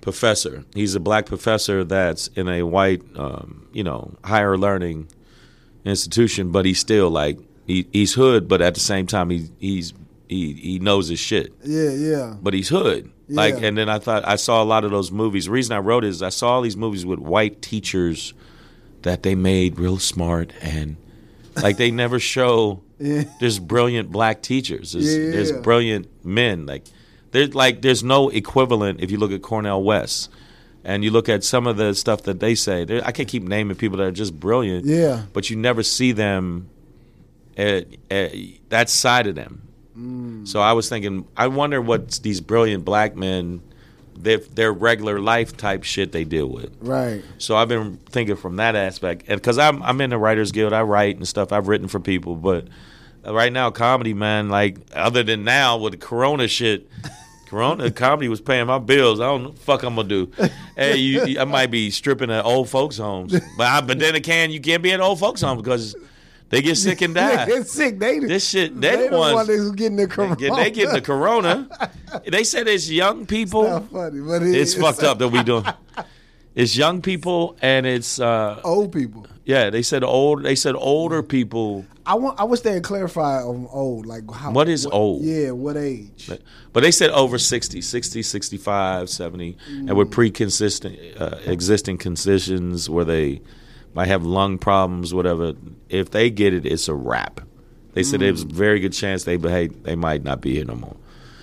professor. He's a black professor that's in a white, um, you know, higher learning institution, but he's still like he, he's hood, but at the same time he he's he he knows his shit. yeah, yeah. But he's hood. Like and then I thought I saw a lot of those movies. The reason I wrote is I saw all these movies with white teachers that they made real smart and like they never show *laughs* Yeah. there's brilliant black teachers. There's, Yeah, yeah, there's yeah. brilliant men. Like there's like there's no equivalent if you look at Cornel West and you look at some of the stuff that they say. I can't keep naming people that are just brilliant. Yeah. But you never see them at, at that side of them. Mm. So I was thinking, I wonder what these brilliant black men, their, their regular life type shit they deal with. Right. So I've been thinking from that aspect, and because I'm I'm in the Writers Guild, I write and stuff. I've written for people, but right now, comedy, man, like other than now with the Corona shit, *laughs* Corona comedy was paying my bills. I don't know what the fuck I'm gonna do. Hey, you, you- I might be stripping at old folks' homes, but I, but then again, you can't be at old folks' homes because they get sick and *laughs* die. They get sick. They This shit, they they the the ones. one who's getting the corona. They, they getting the corona. *laughs* They said it's young people. Not funny, but it it's is. fucked up that we doing. *laughs* It's young people and it's uh Old people. yeah. They said old. They said older people, I want. I wish they had clarified on old. Like how? What is old? Yeah, what age? but they said over 60, 60, 65, 70, and with pre-consistent uh, existing conditions where they might have lung problems, whatever. If they get it, it's a wrap. They said there's a very good chance they behave. They might not be here no more.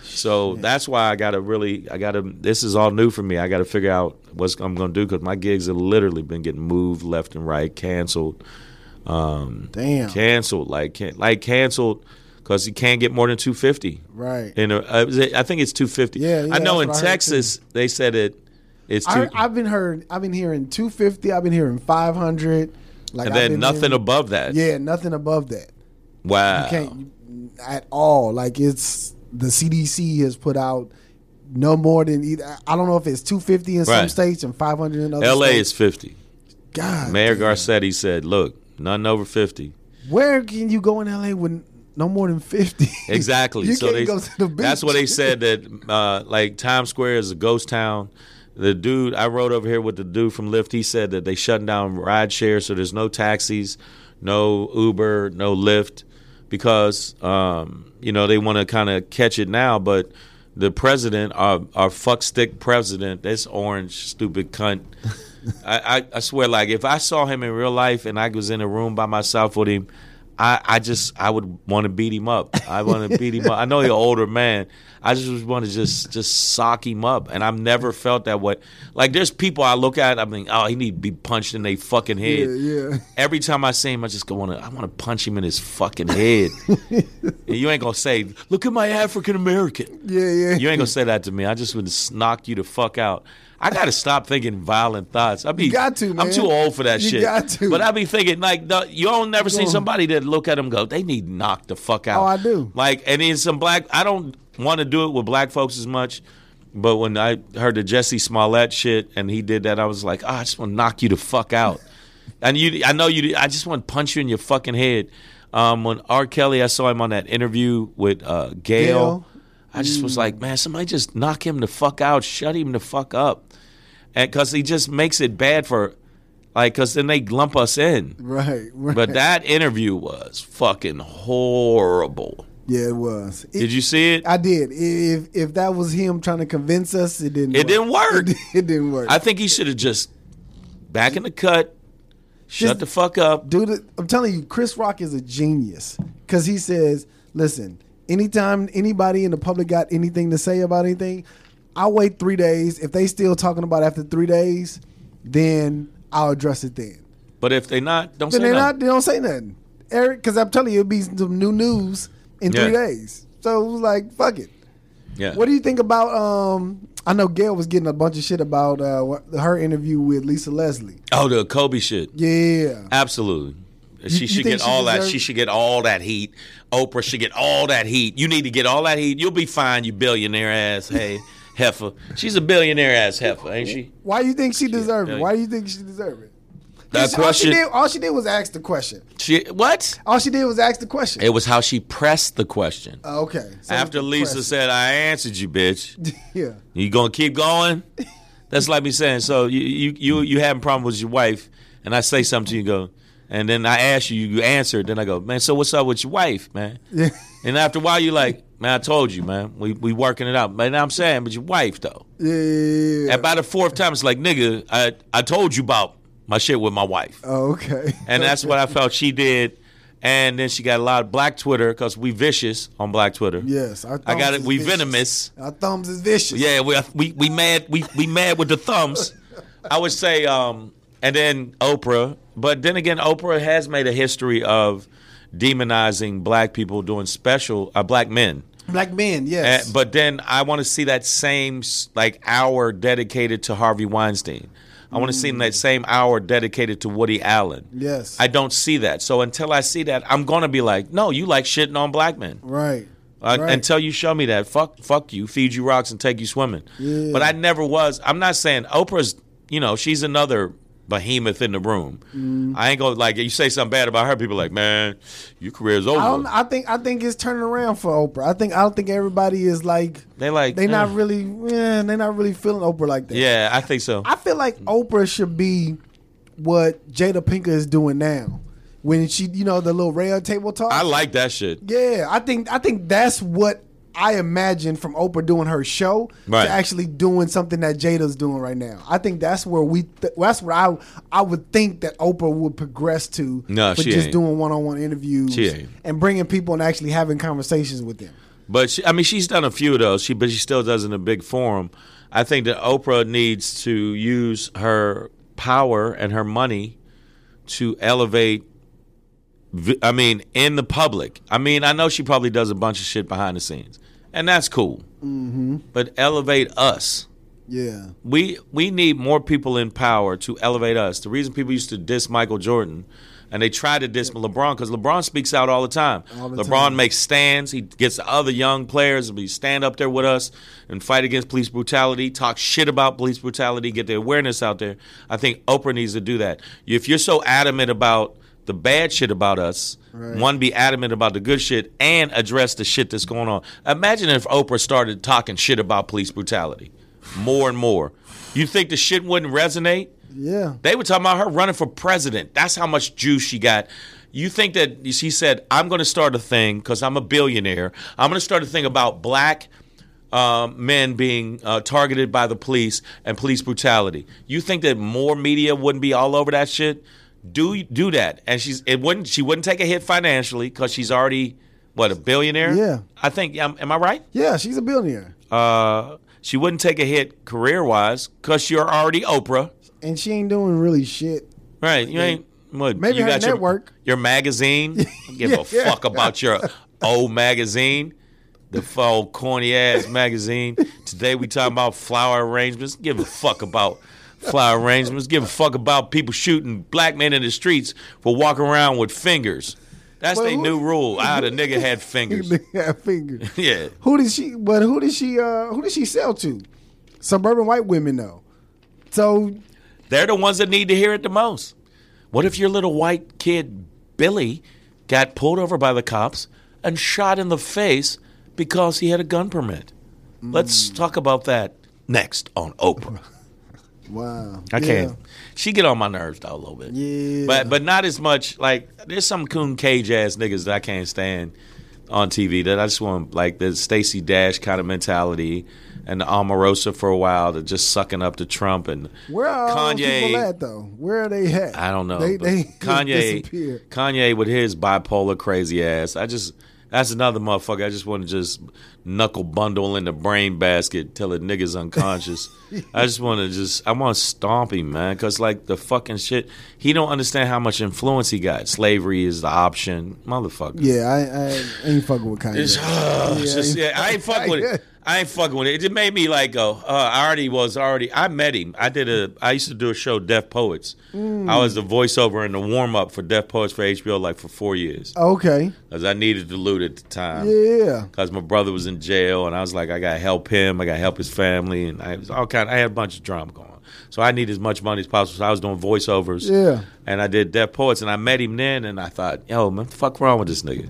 So that's why I got to really, I got to. This is all new for me. I got to figure out what I'm going to do because my gigs have literally been getting moved left and right, canceled, um, Damn. canceled, like can, like canceled because you can't get more than two fifty. Right. In a, uh, I think it's two fifty. Yeah, yeah, I know in Texas they said it. It's two, I, I've been heard. I've been hearing two fifty. I've been hearing five hundred. Like and then nothing hearing- above that. Yeah, nothing above that. Wow. You can't at all. Like it's the CDC has put out no more than either. I don't know if it's two fifty in some states and five hundred in other. L.A. states. is fifty. God. Mayor damn. Garcetti said, "Look, nothing over 50. Where can you go in LA with no more than fifty? *laughs* Exactly. you so can't they, go to the beach. That's what they said that uh, like Times Square is a ghost town. The dude I wrote over here with the dude from Lyft, he said that they shutting down ride share, so there's no taxis, no Uber, no Lyft, because um, you know they want to kind of catch it now. But the president, our our fuckstick president, this orange stupid cunt. *laughs* I, I, I swear, like if I saw him in real life and I was in a room by myself with him, I, I just I would want to beat him up. I want to beat him up. I know he's an older man. I just want to just just sock him up, and I've never felt that way. Like there's people I look at, I mean, oh, he need to be punched in their fucking head. Yeah, yeah. Every time I see him, I just go want to I want to punch him in his fucking head. *laughs* and you ain't gonna say, look at my African American. Yeah, yeah. You ain't gonna say that to me. I just would knock you the fuck out. I gotta stop thinking violent thoughts. I be got to. I'm too old for that You shit. got to. But I be thinking like the, you don't never see somebody that look at them go, they need knocked the fuck out. Oh, I do. Like, and in some black, I don't want to do it with black folks as much. But when I heard the Jesse Smollett shit and he did that, I was like, oh, I just want to knock you the fuck out. *laughs* and you, I know you. I just want to punch you in your fucking head. Um, when R. Kelly, I saw him on that interview with uh, Gayle. I just was mm. like, man, somebody just knock him the fuck out, shut him the fuck up, and because he just makes it bad for, like, because then they lump us in. Right, right. But that interview was fucking horrible. yeah, it was. It- Did you see it? I did. If if that was him trying to convince us, it didn't. It work. didn't work. It, *laughs* it didn't work. I think he should have just back in the cut, shut Just- the fuck up. Dude, I'm telling you, Chris Rock is a genius because he says, "Listen, anytime anybody in the public got anything to say about anything, I'll wait three days. If they still talking about it after three days, then." I'll address it then. But if they not, don't Then say they nothing. not. They don't say nothing, Eric. Because I'm telling you, it'll be some new news in three Yeah. days. So it was like, fuck it. yeah. What do you think about? Um, I know Gayle was getting a bunch of shit about uh, her interview with Lisa Leslie. oh, the Kobe shit. Yeah, Absolutely. She you should get she all that. She should get all that heat. Oprah should get all that heat. You need to get all that heat. You'll be fine, you billionaire ass. Hey, heifer. She's a billionaire ass heifer, ain't she? why do you think she deserved it? Why do you think she deserved it? That All she, question. did, all she did was ask the question. She what? All she did was ask the question. It was how she pressed the question. Oh, okay. So After Lisa question. said, "I answered you, bitch." *laughs* yeah. You gonna keep going? *laughs* That's like me saying. So you you you you having problem with your wife, and I say something to you, go, and then I ask you, you answer. Then I go, man. So what's up with your wife, man? Yeah. *laughs* And after a while, you're like, man, I told you, man. We we working it out. But I'm saying, but your wife though. Yeah. yeah, yeah. And by the fourth time, it's like, nigga, I I told you about my shit with my wife, Oh, okay. *laughs* and that's what I felt she did. And then she got a lot of black Twitter because we vicious on black Twitter. Yes, our I got it. We vicious. venomous. Our thumbs is vicious. Yeah, we we we mad we we mad with the thumbs. *laughs* I would say, um, and then Oprah. But then again, Oprah has made a history of demonizing black people doing special uh, black men. Black men. Uh, Yes. but then I want to see that same like hour dedicated to Harvey Weinstein. I want to see that same hour dedicated to Woody Allen. yes. I don't see that. So until I see that, I'm gonna be like, no, you like shitting on black men. right. Uh, Right. Until you show me that, fuck, fuck you, feed you rocks and take you swimming. Yeah. But I never was. I'm not saying Oprah's. You know, she's another behemoth in the room. Mm. I ain't gonna like you say something bad about her. People like, man, your career's over. I don't. I think. I think it's turning around for Oprah. I think. I don't think everybody is like. they like They not eh. really. Yeah, they not really feeling Oprah like that. Yeah, I think so. I feel like Oprah should be what Jada Pinkett is doing now. When she, you know, the little Red Table Talk. I like that shit. Yeah, I think I think that's what I imagine from Oprah doing her show Right. to actually doing something that Jada's doing right now. I think that's where we th- that's what I I would think that Oprah would progress to. No, she just ain't. doing one on one interviews and bringing people and actually having conversations with them. But she, I mean, she's done a few of those. She, but she still does in a big forum. I think that Oprah needs to use her power and her money to elevate. I mean, in the public. I mean, I know she probably does a bunch of shit behind the scenes, and that's cool. Mm-hmm. But elevate us. Yeah, We we need more people in power to elevate us. The reason people used to diss Michael Jordan, and they try to diss LeBron because LeBron speaks out all the time. All the LeBron time. makes stands. He gets the other young players to stand up there with us and fight against police brutality. Talk shit about police brutality. Get the awareness out there. I think Oprah needs to do that. If you're so adamant about the bad shit about us, Right. one be adamant about the good shit and address the shit that's going on. Imagine if Oprah started talking shit about police brutality more and more. You think the shit wouldn't resonate? yeah. They were talking about her running for president. That's how much juice she got. You think that she said, I'm going to start a thing because I'm a billionaire. I'm going to start a thing about black um, men being uh, targeted by the police and police brutality. You think that more media wouldn't be all over that shit? Do do that, and she's it wouldn't. She wouldn't take a hit financially because she's already what a billionaire. Yeah. I think. Am, am I right? Yeah, she's a billionaire, Uh, she wouldn't take a hit career wise because you're already Oprah. and she ain't doing really shit. Right. You ain't what Maybe you her got your- network. Your, magazine. *laughs* Give a Yeah. fuck about your old magazine. The old corny ass magazine. Today we talking about flower arrangements. Give a fuck about flower arrangements. Give a fuck about people shooting black men in the streets for walking around with fingers. That's Well, their new rule. *laughs* Ah, the nigga had fingers. yeah, fingers. *laughs* Yeah. Who did she? But who did she? Uh, who did she sell to? Suburban white women, though. So They're the ones that need to hear it the most. What if your little white kid, Billy, got pulled over by the cops and shot in the face because he had a gun permit? Let's talk about that next on Oprah. *laughs* wow, I Yeah. can't. She get on my nerves though a little bit. Yeah. But but not as much. Like there's some coon cage ass niggas that I can't stand on TV that I just want like the Stacey Dash kind of mentality and the Omarosa for a while to just sucking up to Trump and Where are Kanye. people at though? Where are they at? I don't know. They they Kanye *laughs* disappeared. Kanye with his bipolar crazy ass. I just That's another motherfucker. I just want to just knuckle bundle in the brain basket till the nigga's unconscious. *laughs* I just want to just I want to stomp him, man, because like the fucking shit. He don't understand how much influence he got. Slavery is the option, motherfucker. Yeah, I, I ain't fucking with Kanye. It's, uh, Yeah, just- yeah, I ain't fucking with it. *laughs* I ain't fucking with it. It just made me like go. Uh, I already was already. I met him. I did a. I used to do a show, Def Poets. Mm. I was the voiceover and the warm up for Def Poets for HBO, like for four years, Okay. because I needed the loot at the time. Yeah. Because my brother was in jail, and I was like, I gotta help him. I gotta help his family, and I was all kind. I had a bunch of drama going. on. So I need as much money as possible. So I was doing voiceovers. Yeah. And I did Def Poets, and I met him then, and I thought, yo, man, what the fuck wrong with this nigga?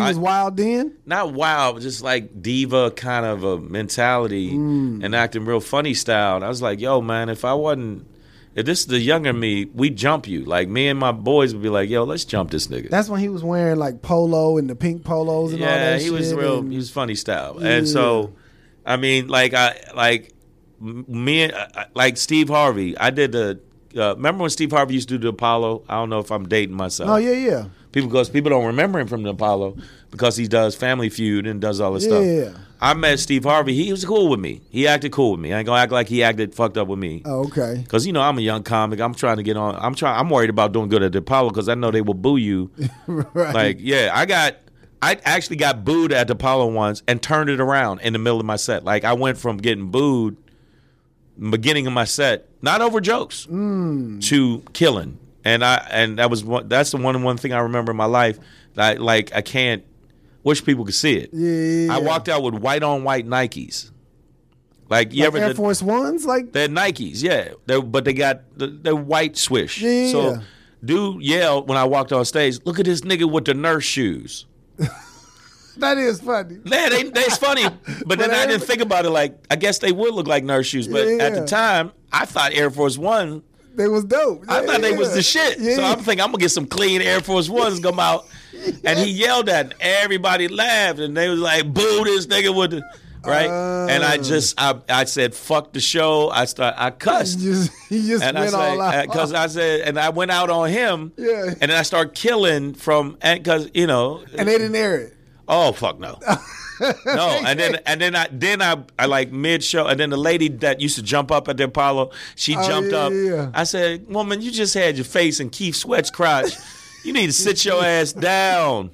He was I- wild then. not wild, but just like diva kind of a mentality Mm. and acting real funny style. And I was like, yo, man, if I wasn't, if this is the younger me, we jump you. Like me and my boys would be like, yo, let's jump this nigga. That's when he was wearing like polo and the pink polos and all that. yeah, he was real. and- He was funny style, Yeah. and so, I mean, like I like me, and- uh, like Steve Harvey. I did the. Uh, remember when Steve Harvey used to do the Apollo? I don't know if I'm dating myself. oh yeah, yeah, People because people don't remember him from the Apollo because he does Family Feud and does all this Yeah. stuff. Yeah. I met Steve Harvey. He was cool with me. He acted cool with me. I ain't gonna act like he acted fucked up with me. Oh, okay. Cause you know I'm a young comic. I'm trying to get on. I'm trying. I'm worried about doing good at the Apollo because I know they will boo you. *laughs* right. Like yeah, I got. I actually got booed at the Apollo once and turned it around in the middle of my set. Like I went from getting booed, beginning of my set, not over jokes, to killing. And I and that was one. That's the one and one thing I remember in my life. That I, like I can't. Wish people could see it. yeah, I walked out with white on white Nikes. Like you Like ever Air the- Force Ones, like they're Nikes, yeah. They but they got the, the white swish. Yeah. So dude yelled when I walked on stage, look at this nigga with the nurse shoes. *laughs* that is funny. Yeah, they, that's funny. But then I didn't think about it like I guess they would look like nurse shoes. But at the time, I thought Air Force One, They was dope. I Yeah, thought they was the shit. Yeah. So I'm thinking I'm gonna get some clean Air Force Ones come out. And he yelled at and everybody laughed and they was like, boo this nigga with the right? and I Oh. just I, I said fuck the show. I start I cussed. He just *laughs* he just and I went all out. Uh, because I said, and I went out on him. Yeah. And then I start killing from, and because you know, and they didn't air it. Oh fuck no, *laughs* no. And then and then I then I I like mid show, and then the lady that used to jump up at the Apollo, she Oh, jumped yeah, up. yeah. I said, woman, you just had your face in Keith Sweat's crotch. you need to sit your ass down.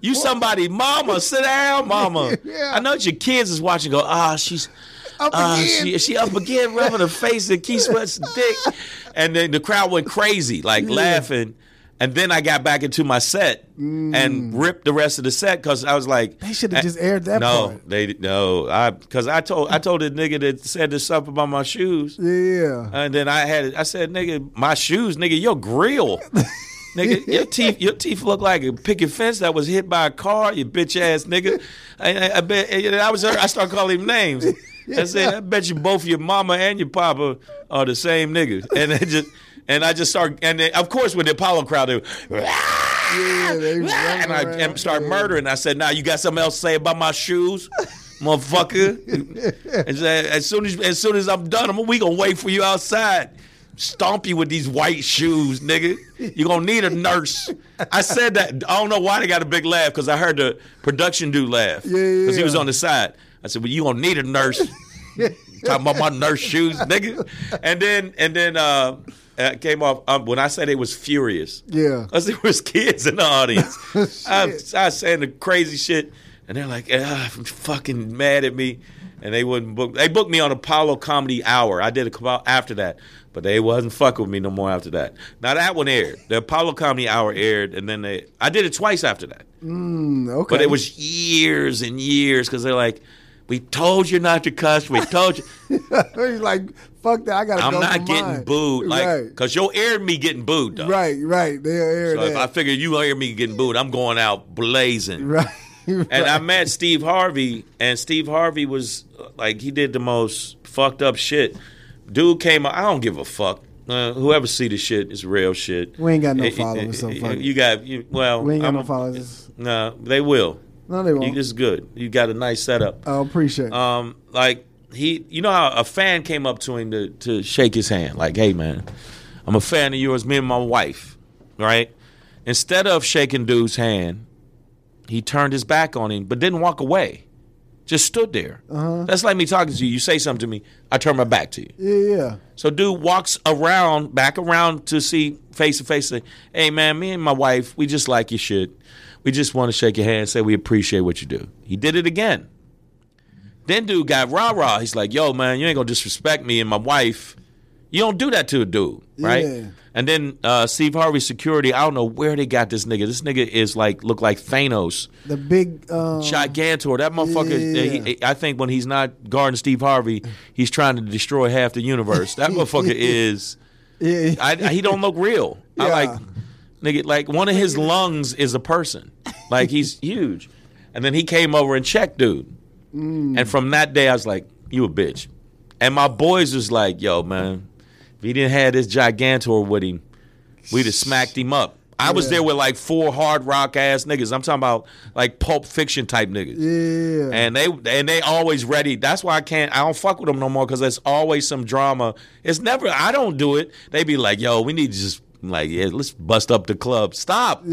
You somebody, mama, sit down, mama. *laughs* Yeah. I know your kids is watching. Go, ah, she's Up uh, again. she, she up again, rubbing her face in Keith Sweat's dick. *laughs* And then the crowd went crazy, like laughing. And then I got back into my set and ripped the rest of the set because I was like, Mm. They should have just aired that no, part. they no, I because I told I told the nigga that said this stuff about my shoes, Yeah. and then I had I said, nigga, my shoes, nigga, your grill. *laughs* Nigga, your teeth, your teeth look like a picket fence that was hit by a car. You bitch ass nigga. I, I, I bet I was. I started calling him names. *laughs* I said, I bet you both your mama and your papa are the same nigga. And it just, and I just start, and then, of course, with the Apollo crowd, they, Yeah, they and I and start murdering. I said, "Now you got something else to say about my shoes, motherfucker." *laughs* and said, as soon as as soon as I'm done, I'm, we gonna wait for you outside. Stomp you with these white shoes, nigga. You gonna need a nurse. I said that. I don't know why they got a big laugh because I heard the production dude laugh Yeah, yeah, he was on the side. I said, "Well, you gonna need a nurse." *laughs* Talking about my nurse shoes, nigga. And then and then uh, uh came off um, when I said it was furious. Yeah. Because there was *laughs* kids in the audience. *laughs* I, I was saying the crazy shit, and they're like, ah, fucking mad at me. And they wouldn't book. They booked me on Apollo Comedy Hour. I did a couple after that, but they wasn't fucking with me no more after that. Now that one aired. The Apollo Comedy Hour aired, and then they. I did it twice after that, Mm, okay. but it was years and years because they're like, "We told you not to cuss. We told you." *laughs* He's like, fuck that. I gotta I'm go not getting mine. booed, like, right, because you'll air me getting booed though. right, right. They'll air So if I figure you hear me getting booed, I'm going out blazing. right. *laughs* And I met Steve Harvey, and Steve Harvey was like he did the most fucked up shit. Dude came. I don't give a fuck. Uh, whoever see the shit is real shit. We ain't got no Eh, eh, followers, so eh, fuck it. You got you, well. we ain't got I'm no a- followers. No, they will. No, they won't. this is good. You got a nice setup. I appreciate it. Um, like he, you know how a fan came up to him to to shake his hand, like, "Hey, man, I'm a fan of yours. Me and my wife, right? Instead of shaking dude's hand, he turned his back on him, but didn't walk away. Just stood there. Uh-huh. That's like me talking to you. You say something to me, I turn my back to you. Yeah, yeah. So dude walks around, back around to see face to face. Say, hey man, me and my wife, we just like your shit. We just want to shake your hand, say we appreciate what you do. He did it again. Then dude got rah rah. He's like, yo man, you ain't gonna disrespect me and my wife. You don't do that to a dude, right? Yeah. And then uh, Steve Harvey security. I don't know where they got this nigga. This nigga is like look like Thanos. The big um, Gigantor. That motherfucker. Yeah. he- I think when he's not guarding Steve Harvey, he's trying to destroy half the universe. That *laughs* motherfucker is. Yeah, I, I- he don't look real. I like nigga. Like one of his *laughs* lungs is a person. Like he's huge. And then he came over and checked, dude. Mm. And from that day, I was like, "You a bitch." And my boys was like, "Yo, man, if he didn't have this gigantor with him, we'd have smacked him up." I was there with like four hard rock ass niggas. I'm talking about like pulp fiction type niggas. yeah. And they and they always ready. That's why I can't. I don't fuck with them no more because there's always some drama. It's never. I don't do it. They be like, "Yo, we need to just like, yeah, let's bust up the club." Stop. *laughs*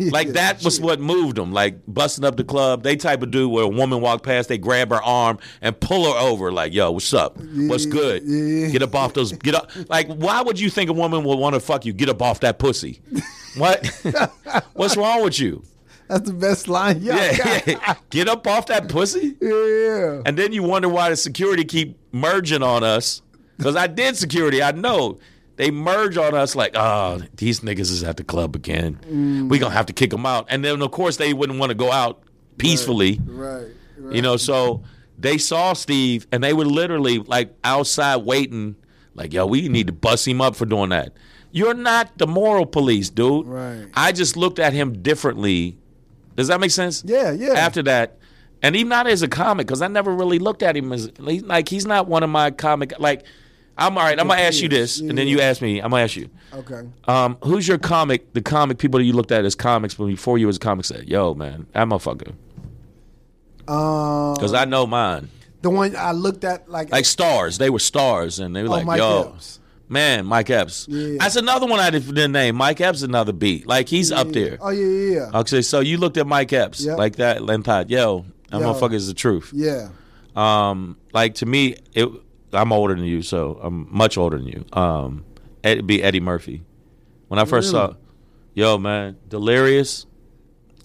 Like that was what moved them. Like busting up the club. They type of dude where a woman walk past, they grab her arm and pull her over. Like, "Yo, what's up? What's good? Get up off those. Get up." Like, why would you think a woman would want to fuck you? Get up off that pussy. What? *laughs* What's wrong with you? That's the best line. y'all Yeah, got. *laughs* yeah. Get up off that pussy. yeah, yeah. And then you wonder why the security keep merging on us. Because I did security. I know. They merge on us like, oh, these niggas is at the club again. We going to have to kick them out. And then, of course, they wouldn't want to go out peacefully. Right, right. You know, so they saw Steve and they were literally like outside waiting, like, yo, we need to bust him up for doing that. You're not the moral police, dude. Right. I just looked at him differently. Does that make sense? Yeah, yeah. After that, and even not as a comic, because I never really looked at him as like he's not one of my comic. Like, I'm all right. I'm gonna ask you this, and then you ask me. I'm gonna ask you. Okay. Um, who's your comic? The comic people that you looked at as comics before you was a comic said, "Yo, man, that motherfucker." Um, Because I know mine. the one I looked at like, Like stars, they were stars, and they were oh, like, Mike "Yo, Epps. man, Mike Epps." Yeah. That's another one I didn't name. Mike Epps, another beat. Like he's up there. Oh yeah, yeah, yeah. Okay, so you looked at Mike Epps Yep. like that, and thought, "Yo, that Yo. motherfucker is the truth." yeah. Um, like to me, it. I'm older than you, so I'm much older than you. Um, it'd be Eddie Murphy. When I first Really? saw, yo man, Delirious.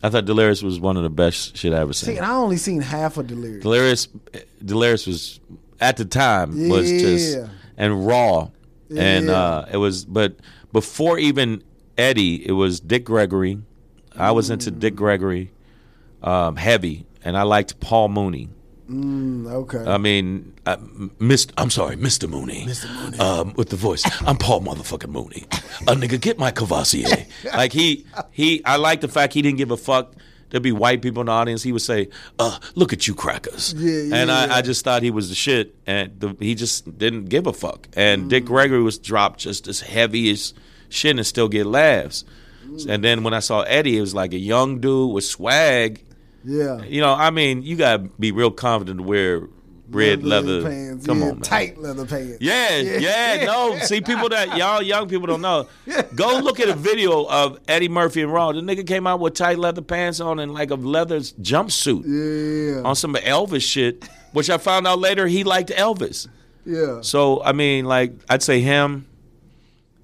I thought Delirious was one of the best shit I ever See, seen. and I only seen half of Delirious. Delirious, Delirious was at the time was just and raw, and uh, it was. But before even Eddie, it was Dick Gregory. I was into Mm. Dick Gregory, um, heavy, and I liked Paul Mooney. Mm, okay. I mean, uh, Mr. I'm sorry, Mr. Mooney. Mr. Mooney. Um, with the voice. I'm Paul motherfucking Mooney. A nigga, get my Cavassier. *laughs* like he, he. I like the fact he didn't give a fuck. There'd be white people in the audience. He would say, "Uh, look at you, crackers." Yeah, yeah, and I, yeah. I just thought he was the shit, and the, he just didn't give a fuck. And Dick Mm. Gregory was dropped just as heavy as shit and still get laughs. Mm. And then when I saw Eddie, it was like a young dude with swag. Yeah. You know, I mean, you gotta be real confident to wear red leather. pants. Come yeah, on, man. Tight leather pants. Yeah, yeah, no. See, people that y'all young people don't know. Go look at a video of Eddie Murphy and Raw. The nigga came out with tight leather pants on and like a leather jumpsuit Yeah. on some Elvis shit, which I found out later he liked Elvis. Yeah. So I mean, like I'd say him.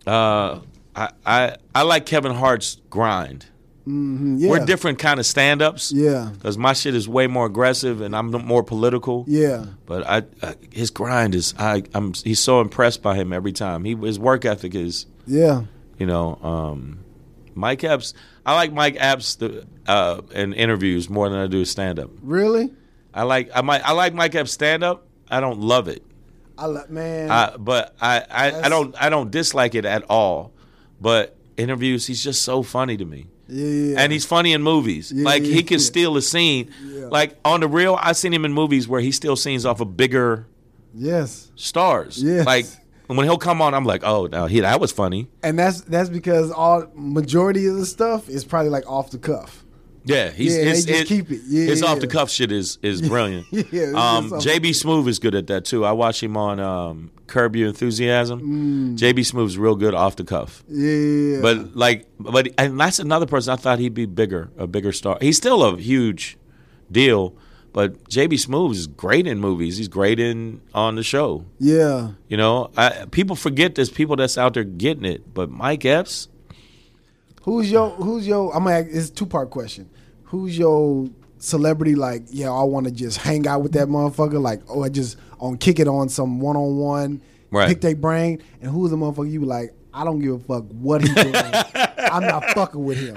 Uh, I I I like Kevin Hart's grind. Mhm, yeah. We're different kind of stand ups. Yeah. Because my shit is way more aggressive and I'm more political. Yeah. But I, I his grind is I I'm he's so impressed by him every time. He his work ethic is Yeah. you know um, Mike Epps. I like Mike Epps the, uh, in interviews more than I do stand up. Really? I like I might I like Mike Epps stand up. I don't love it, I like man. I, but I, I, I don't I don't dislike it at all. But interviews, he's just so funny to me. Yeah. And he's funny in movies. Yeah, like he can yeah. steal a scene. Yeah. Like on the real, I've seen him in movies where he steals scenes off of bigger yes. stars. Yes. Like when he'll come on, I'm like, oh, now he that was funny. And that's that's because all majority of the stuff is probably like off the cuff. Yeah, he's Yeah, just his- keep it. Yeah, his yeah. off the cuff shit is is *laughs* brilliant. *laughs* Yeah, um, JB Smoove is good at that too. I watch him on um, Curb Your Enthusiasm. Mm. JB Smoove's real good off the cuff. Yeah, But like, but and that's another person I thought he'd be bigger, a bigger star. He's still a huge deal, but JB Smoove is great in movies. He's great in on the show. yeah. You know, I, people forget there's people that's out there getting it, but Mike Epps, Who's your Who's your? I'm gonna. ask- It's a two part question. Who's your celebrity? Like, yeah, I want to just hang out with that motherfucker. Like, oh, I just on kick it on some one on one, pick their brain. And who's the motherfucker you like? I don't give a fuck what he doing. *laughs* I'm not fucking with him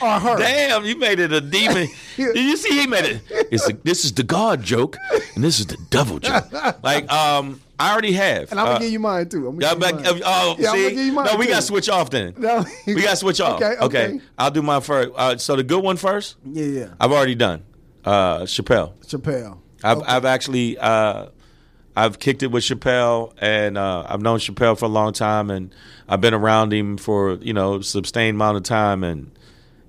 or her. Damn, you made it a demon. *laughs* Did you see he made it? It's a, this is the God joke, and this is the devil joke. *laughs* Like, um, I already have. And I'm gonna Uh, give you mine too. I'm gonna but, give you mine. oh, Yeah, I'm see, gonna give you mine no, we too. got to switch off then. No. We got to switch *laughs* off. Okay, okay. I'll do mine first. Uh, so the good one first. Yeah, yeah. I've already done. Uh, Chappelle. Chappelle. I've Okay. I've actually uh, I've kicked it with Chappelle, and uh, I've known Chappelle for a long time, and I've been around him for you know a sustained amount of time, and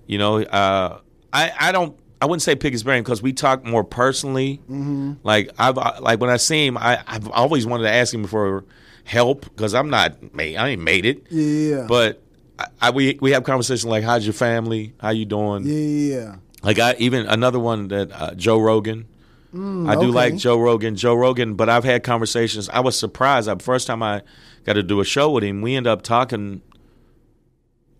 you know uh, I I don't I wouldn't say pick his brain because we talk more personally. Mm-hmm. Like I've like when I see him, I I've always wanted to ask him for help because I'm not made I ain't made it, Yeah. but. I, I, we we have conversations like how's your family how you doing yeah, yeah. like I even another one that uh, Joe Rogan. I do Mm, okay. like Joe Rogan. Joe Rogan, but I've had conversations. I was surprised. The first time I got to do a show with him, we end up talking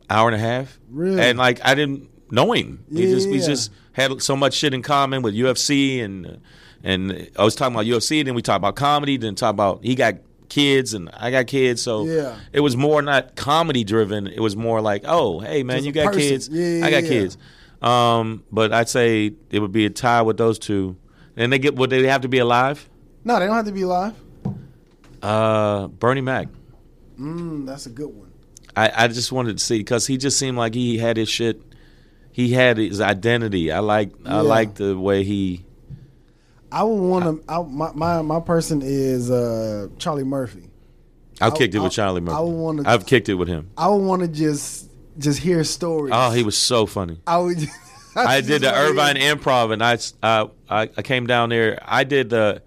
hour and a half. Really? And like I didn't know him. We just we just had so much shit in common with UFC and and I was talking about UFC. Then we talked about comedy. Then talk about he got kids and I got kids. So Yeah. it was more not comedy driven. It was more like, oh, hey man, Just you got person. kids. Yeah, I got yeah. kids. Um, but I'd say it would be a tie with those two. And they get would they have to be alive? No, they don't have to be alive. Uh, Bernie Mac. Mm, that's a good one. I, I just wanted to see because he just seemed like he had his shit. He had his identity. I like I Yeah. like the way he. I would want to. My, my my person is uh, Charlie Murphy. I've I- kicked it I- with Charlie Murphy. I would wanna- I've kicked it with him. I would want to just just hear stories. Oh, he was so funny. I would. *laughs* I did the Irvine Improv, and I, uh, I I came down there. I did the.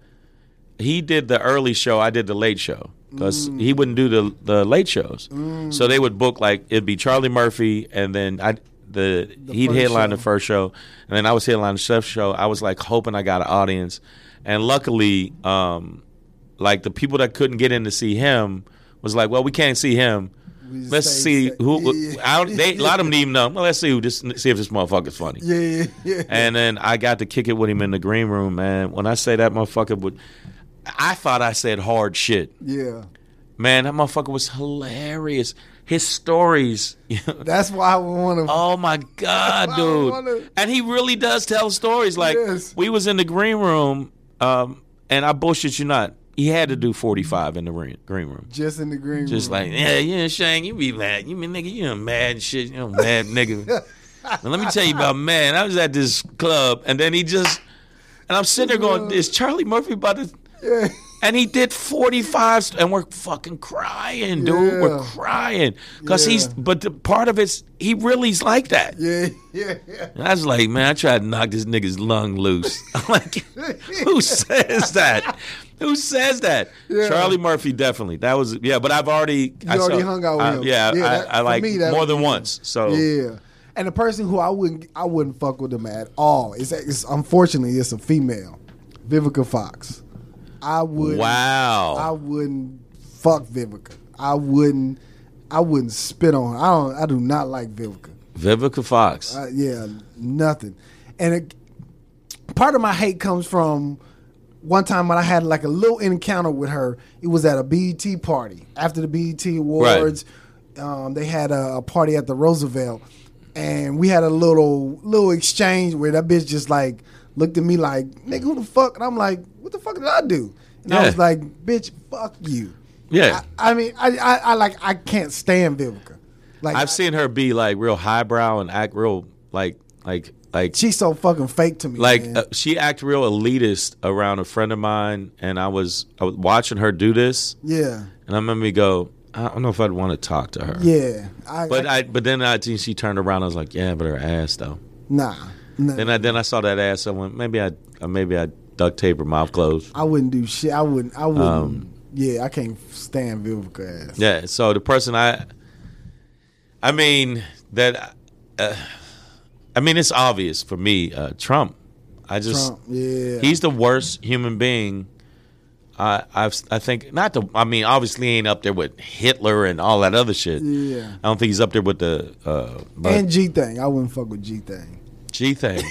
He did the early show. I did the late show because Mm. he wouldn't do the the late shows. So they would book like it'd be Charlie Murphy, and then I the, he'd headline show. the first show, and then I was headlining the chef show. I was like hoping I got an audience, and luckily, um, like the people that couldn't get in to see him was like, well, we can't see him. We Let's see who. Yeah, yeah. I don't, they, a lot of them didn't even know. Well, let's see who this. See if this motherfucker's funny. Yeah, yeah, yeah. And then I got to kick it with him in the green room, man. When I say that motherfucker would, I thought I said hard shit. yeah. Man, that motherfucker was hilarious. His stories. *laughs* That's why I want to. oh my god, dude! wanna- And he really does tell stories. Like Yes. we was in the green room, um, and I bullshit you not. He had to do forty five in the green room. just in the green Just room. Just like, yeah, yeah, Shane, you be mad. You mean nigga, you a mad shit, you know, mad nigga. *laughs* now, let me tell you about man. I was at this club and then he just and I'm sitting there going, Is Charlie Murphy about to yeah. *laughs* and he did 45 st- and we're fucking crying, dude. We're crying. Cause he's but the part of it's he really's like that. yeah, yeah, yeah. And I was like, man, I tried to knock this nigga's lung loose. *laughs* I'm like, who *laughs* says that? Who says that? Yeah. Charlie Murphy, definitely. That was yeah, but I've already You already hung out with I- him. Yeah, Yeah, I, that- I for like me, that more than once. So Yeah. And the person who I wouldn't I wouldn't fuck with them at all. It's, it's unfortunately it's a female, Vivica Fox. I would. wow. I wouldn't fuck Vivica. I wouldn't. I wouldn't spit on her. I don't. I do not like Vivica. Vivica Fox. Uh, yeah, nothing. And it, part of my hate comes from one time when I had like a little encounter with her. It was at a BET party after the BET Awards. Um, they had a, a party at the Roosevelt, and we had a little little exchange where that bitch just like looked at me like, "Nigga, who the fuck?" And I'm like, "What the fuck did I do?" And I was like, "Bitch, fuck you." yeah. I, I mean, I, I, I like I can't stand Vivica. Like I've seen her be like real highbrow and act real like like like she's so fucking fake to me. like uh, she act real elitist around a friend of mine and I was I was watching her do this yeah. and I remember me go I don't know if I'd want to talk to her. Yeah, I, But I, I, but then I think she turned around. I was like, yeah, but her ass though. Nah. nah. Then I then I saw that ass. I went maybe I uh, maybe I duct tape her mouth closed. I wouldn't do shit. I wouldn't. I wouldn't. Um, yeah, I can't stand Vivica ass. Yeah. So the person I, I mean that, uh, I mean it's obvious for me. Uh, Trump. I just Trump. Yeah. he's the worst human being. I I've, I think not the. I mean, obviously he ain't up there with Hitler and all that other shit. Yeah. I don't think he's up there with the uh, and G thing. I wouldn't fuck with G thing. G thing.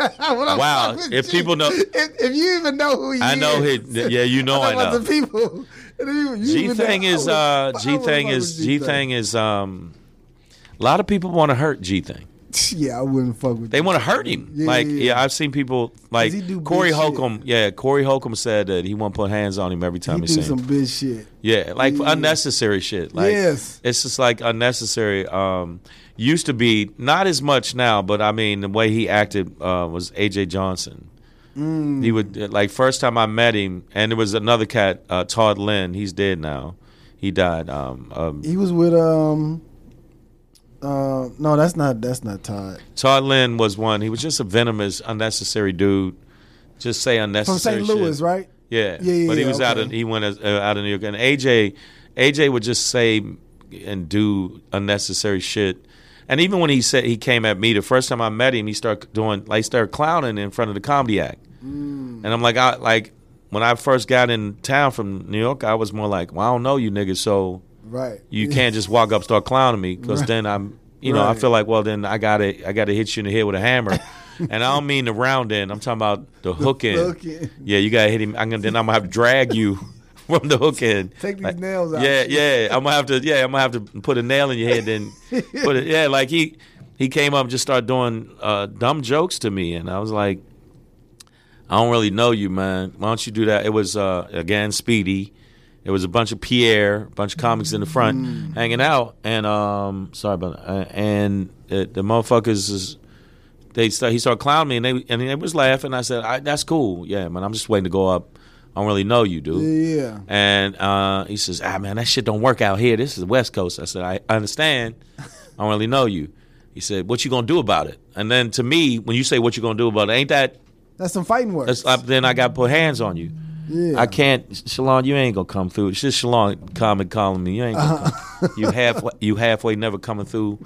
*laughs* wow. If people know- if, if you even know who he I know is, he. Yeah, you know *laughs* I know. The people. You G thing is uh G thing is G thing is um a lot of people want to hurt G thing. *laughs* Yeah, I wouldn't fuck with. They want to hurt him. Yeah, like yeah, yeah, yeah. I've seen people like he do Corey big shit. Holcomb. Yeah, Corey Holcomb said that he won't put hands on him every time He he, do some him. bitch shit. Yeah, like unnecessary shit. Like Yes. it's just like unnecessary. Um, used to be not as much now, but I mean the way he acted uh, was AJ Johnson. Mm. He would like first time I met him, and there was another cat, uh, Todd Lynn. He's dead now. He died. Um, um, He was with um. Uh, no, that's not that's not Todd Todd Lynn was one. He was just a venomous, unnecessary dude. Just say unnecessary. from. St. Louis, shit. right? Yeah, Yeah, yeah, But he was out of he went as, uh, out of New York, and AJ, AJ would just say and do unnecessary shit. And even when he said he came at me the first time I met him, he started doing like started clowning in front of the comedy act. Mm. And I'm like, I like when I first got in town from New York, I was more like, well, I don't know you niggas, so Right. you can't just walk up start clowning me because Right. then I'm you know I feel like well then I gotta I gotta hit you in the head with a hammer *laughs* and I don't mean the round end I'm talking about the hook end hook end. yeah you gotta hit him I'm gonna then I'm gonna have to drag you from the hook end Take these Like, nails out. yeah yeah I'm gonna have to yeah I'm gonna have to put a nail in your head then *laughs* put it yeah like he he came up and just started doing uh, dumb jokes to me and I was like I don't really know you man why don't you do that it was uh, again Speedy it was a bunch of Pierre, a bunch of comics in the front hanging out, and um, sorry about that. Uh, and the, the motherfuckers is they start, he started clowning me, and they and they was laughing. I said, I, "That's cool, yeah, man. I'm just waiting to go up. I don't really know you, dude." Yeah. And uh, he says, "Ah, man, that shit don't work out here. This is the West Coast." I said, "I understand. I don't really know you." He said, "What you gonna do about it?" And then to me, when you say what you gonna do about it, ain't that? That's some fighting words. That's, uh, then I got to put hands on you. yeah. I can't, Shalon. You ain't gonna come through. It's just Shalon comment calling me. You ain't gonna come. You halfway, you halfway never coming through,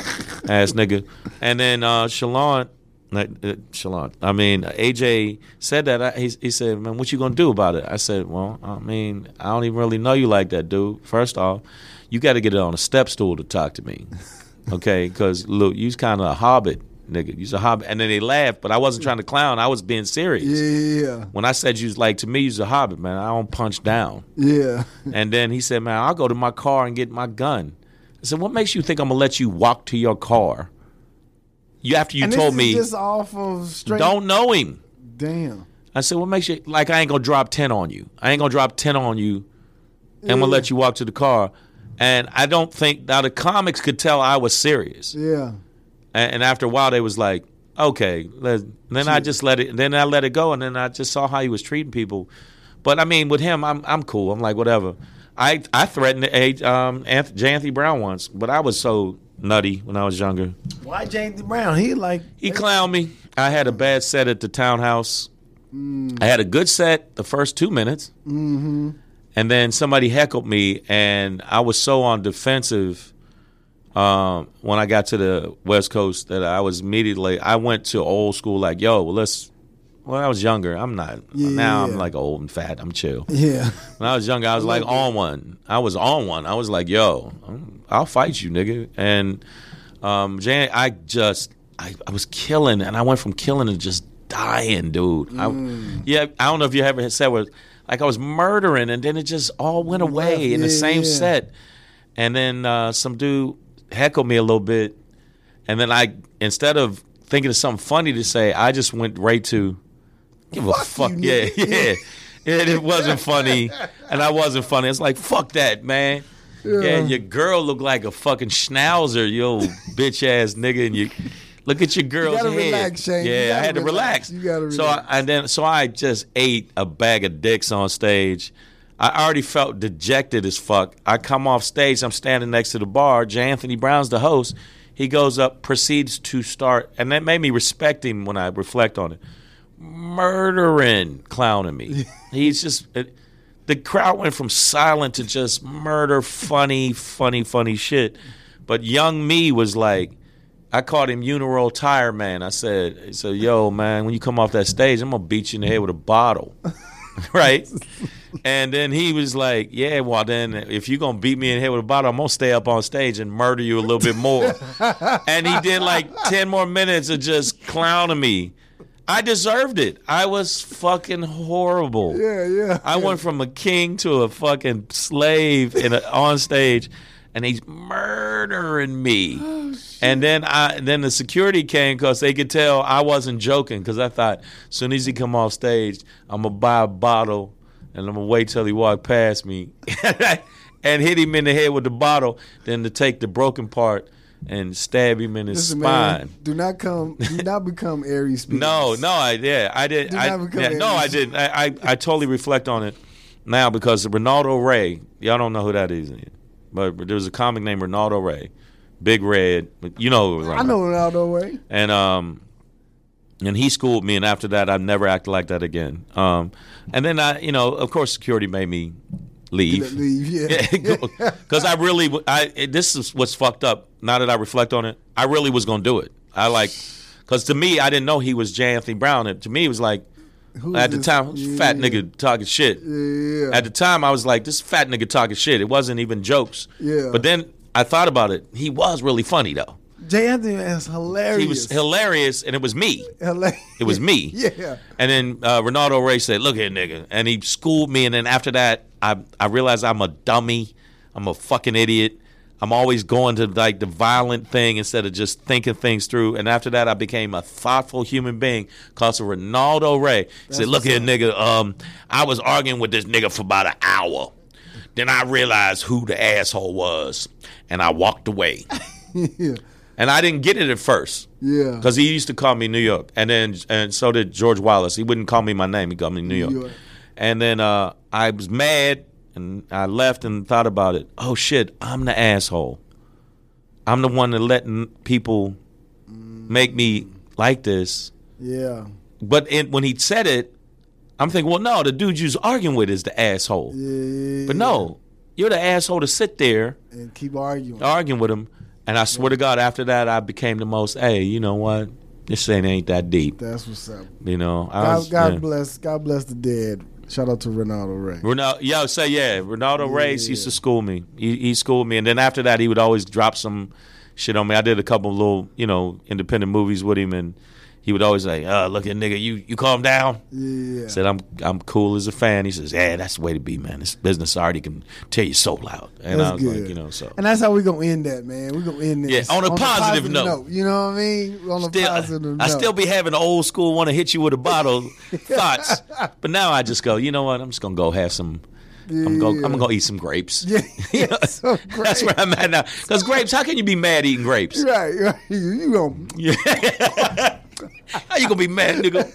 ass nigga. And then uh, Shalon, Uh, Shalon. I mean, AJ said that. I, he, he said, "Man, what you gonna do about it?" I said, "Well, I mean, I don't even really know you like that, dude. First off, you got to get it on a step stool to talk to me, *laughs* okay? Because look, you's kind of a hobbit." Nigga, you's a hobbit, and then they laughed, but I wasn't trying to clown. I was being serious. yeah. When I said you was like to me, you's a hobbit, man. I don't punch down. Yeah. And then he said, man, I'll go to my car and get my gun. I said, what makes you think I'm gonna let you walk to your car? You after you and told me just off of straight. don't know him. Damn. I said, what makes you like I ain't gonna drop ten on you? I ain't gonna drop ten on you. and I'm gonna let you walk to the car. And I don't think now the comics could tell I was serious. Yeah. And, and after a while, they was like, okay. Then I just let it. Then I let it go, and then I just saw how he was treating people. But I mean, with him, I'm I'm cool. I'm like whatever. I I threatened a um Anth- J. Anthony Brown once, but I was so nutty when I was younger. Why James Brown? He like He clowned me. I had a bad set at the townhouse. I had a good set the first two minutes, mm-hmm. and then somebody heckled me, and I was so on defensive um, when I got to the West Coast that I was immediately I went to old school like, yo, well, let's. Well, I was younger. I'm not. Yeah, now yeah. I'm like old and fat. I'm chill. Yeah. When I was younger, I was *laughs* like on one. I was on one. I was like, yo, I'll fight you, nigga. And um, Jan, I just, I, I was killing, and I went from killing to just dying, dude. Mm. I, yeah, I don't know if you ever said where, like I was murdering, and then it just all went away in the same yeah. set. And then uh, some dude heckled me a little bit, and then I, instead of thinking of something funny to say, I just went right to, give a Fuck fuck, you, yeah, yeah. And it wasn't funny, and I wasn't funny. It's like fuck that, man. Yeah, your girl look like a fucking schnauzer, you old bitch ass nigga, and you look at your girl's gotta head. relax, Shane. You Yeah, I had to relax. relax. You gotta So I, relax. and then so I just ate a bag of dicks on stage. I already felt dejected as fuck. I come off stage. I'm standing next to the bar. J. Anthony Brown's the host. He goes up, proceeds to start, and that made me respect him when I reflect on it. Murdering, clowning me. *laughs* He's just. It, the crowd went from silent to just murder, funny, funny, funny shit. But young me was like, I called him Uniroyal Tire Man. I said, "So yo, man, when you come off that stage, I'm gonna beat you in the head with a bottle." *laughs* right? And then he was like, "Yeah, well then, if you're gonna beat me in the head with a bottle, I'm gonna stay up on stage and murder you a little bit more." *laughs* and he did like ten more minutes of just clowning me. I deserved it. I was fucking horrible. Yeah, yeah. I went from a king to a fucking slave in a, on stage, and he's murdering me. Oh, and then I then the security came because they could tell I wasn't joking because I thought as soon as he come off stage, I'm gonna buy a bottle and I'm gonna wait till he walk past me *laughs* and hit him in the head with the bottle, then to take the broken part and stab him in his Listen, spine. man, do not come. Do not become Aries. Spears. *laughs* No, no, I yeah, I did. Do I, not become yeah, no, I didn't. I, I I totally reflect on it now because Reynaldo Rey. Y'all don't know who that is, but there was a comic named Reynaldo Rey, Big Red. You know, I know. Reynaldo Rey. And um, and he schooled me, and after that, I never acted like that again. Um, and then I, you know, of course, security made me leave. Leave, yeah. *laughs* because I really, I it- this is what's fucked up. Now that I reflect on it, I really was gonna do it. I like, because to me, I didn't know he was J. Anthony Brown. And to me, it was like at the this? time, fat nigga talking shit. Yeah. At the time, I was like, this fat nigga talking shit. It wasn't even jokes. Yeah. But then I thought about it. He was really funny though. Jay Anthony is hilarious. He was hilarious, and it was me. Hilarious. It was me. *laughs* Yeah. And then uh, Reynaldo Rey said, "Look here, nigga," and he schooled me. And then after that, I I realized I'm a dummy. I'm a fucking idiot. I'm always going to like the violent thing instead of just thinking things through. And after that, I became a thoughtful human being. Cause of Reynaldo Rey He said, "Look here, nigga. Um, I was arguing with this nigga for about an hour. Then I realized who the asshole was, and I walked away. *laughs* yeah. And I didn't get it at first. Yeah. Because he used to call me New York, and then and so did George Wallace. He wouldn't call me my name; he called me New York. York. And then uh, I was mad, and I left and thought about it. Oh shit! I'm the asshole. I'm the one that letting people make me like this. Yeah. But it, when he said it, I'm thinking, well, no, the dude you was arguing with is the asshole. Yeah. But no, you're the asshole to sit there And keep arguing. arguing with him. And I swear to God, after that, I became the most. Hey, you know what? This ain't ain't that deep. That's what's up. You know, I God, was, God yeah. bless. God bless the dead. Shout out to Reynaldo Rey. Ronaldo, yo, say yeah. Ronaldo Reyes used to school me. He, he schooled me, and then after that, he would always drop some shit on me. I did a couple of little, you know, independent movies with him, and he would always say, uh, "Look at nigga, you you calm down." Yeah. Said I'm I'm cool as a fan. He says, "Yeah, that's the way to be, man. This business already can tear your soul out." And That's I was good. like, you know, so And that's how we're gonna end that, man. We're gonna end this. Yeah, on a positive note. You know what I mean? On a still, positive note. I still be having the old school want to hit you with a bottle *laughs* thoughts, but now I just go, you know what? I'm just gonna go have some. I'm gonna go. I'm gonna go eat some grapes. Yeah, *laughs* You know, *laughs* some that's where I'm at now. Because grapes, how can you be mad eating grapes? Right, right. You, you gonna How you gonna be mad, nigga?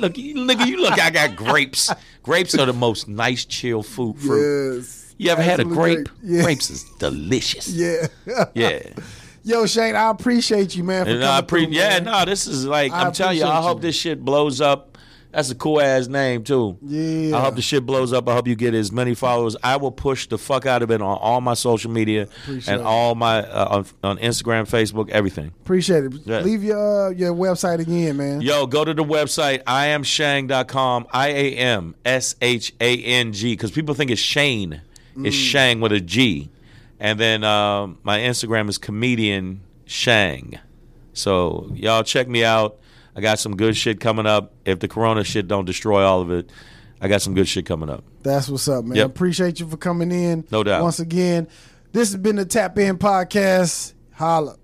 Look, you- nigga, you look. I got grapes. Grapes are the most nice, chill food fruit. yes. You ever had a Absolutely grape? Yeah. Grapes is delicious. Yeah. Yeah. *laughs* Yo, Shane, I appreciate you, man. I through, yeah, no, this is like I I'm telling you, I hope you. this shit blows up. That's a cool ass name too. Yeah. I hope the shit blows up. I hope you get as many followers. I will push the fuck out of it on all my social media Appreciate and it. all my uh, on, on Instagram, Facebook, everything. Appreciate it. Yeah. Leave your uh, your website again, man. Yo, go to the website iamshang.com. I A M S H A N G because people think it's Shane. It's Shang with a G. And then um, my Instagram is comedian Shang. So y'all check me out. I got some good shit coming up. If the corona shit don't destroy all of it, I got some good shit coming up. That's what's up, man. Yep. Appreciate you for coming in. No doubt. Once again, this has been the Tap In Podcast. Holla.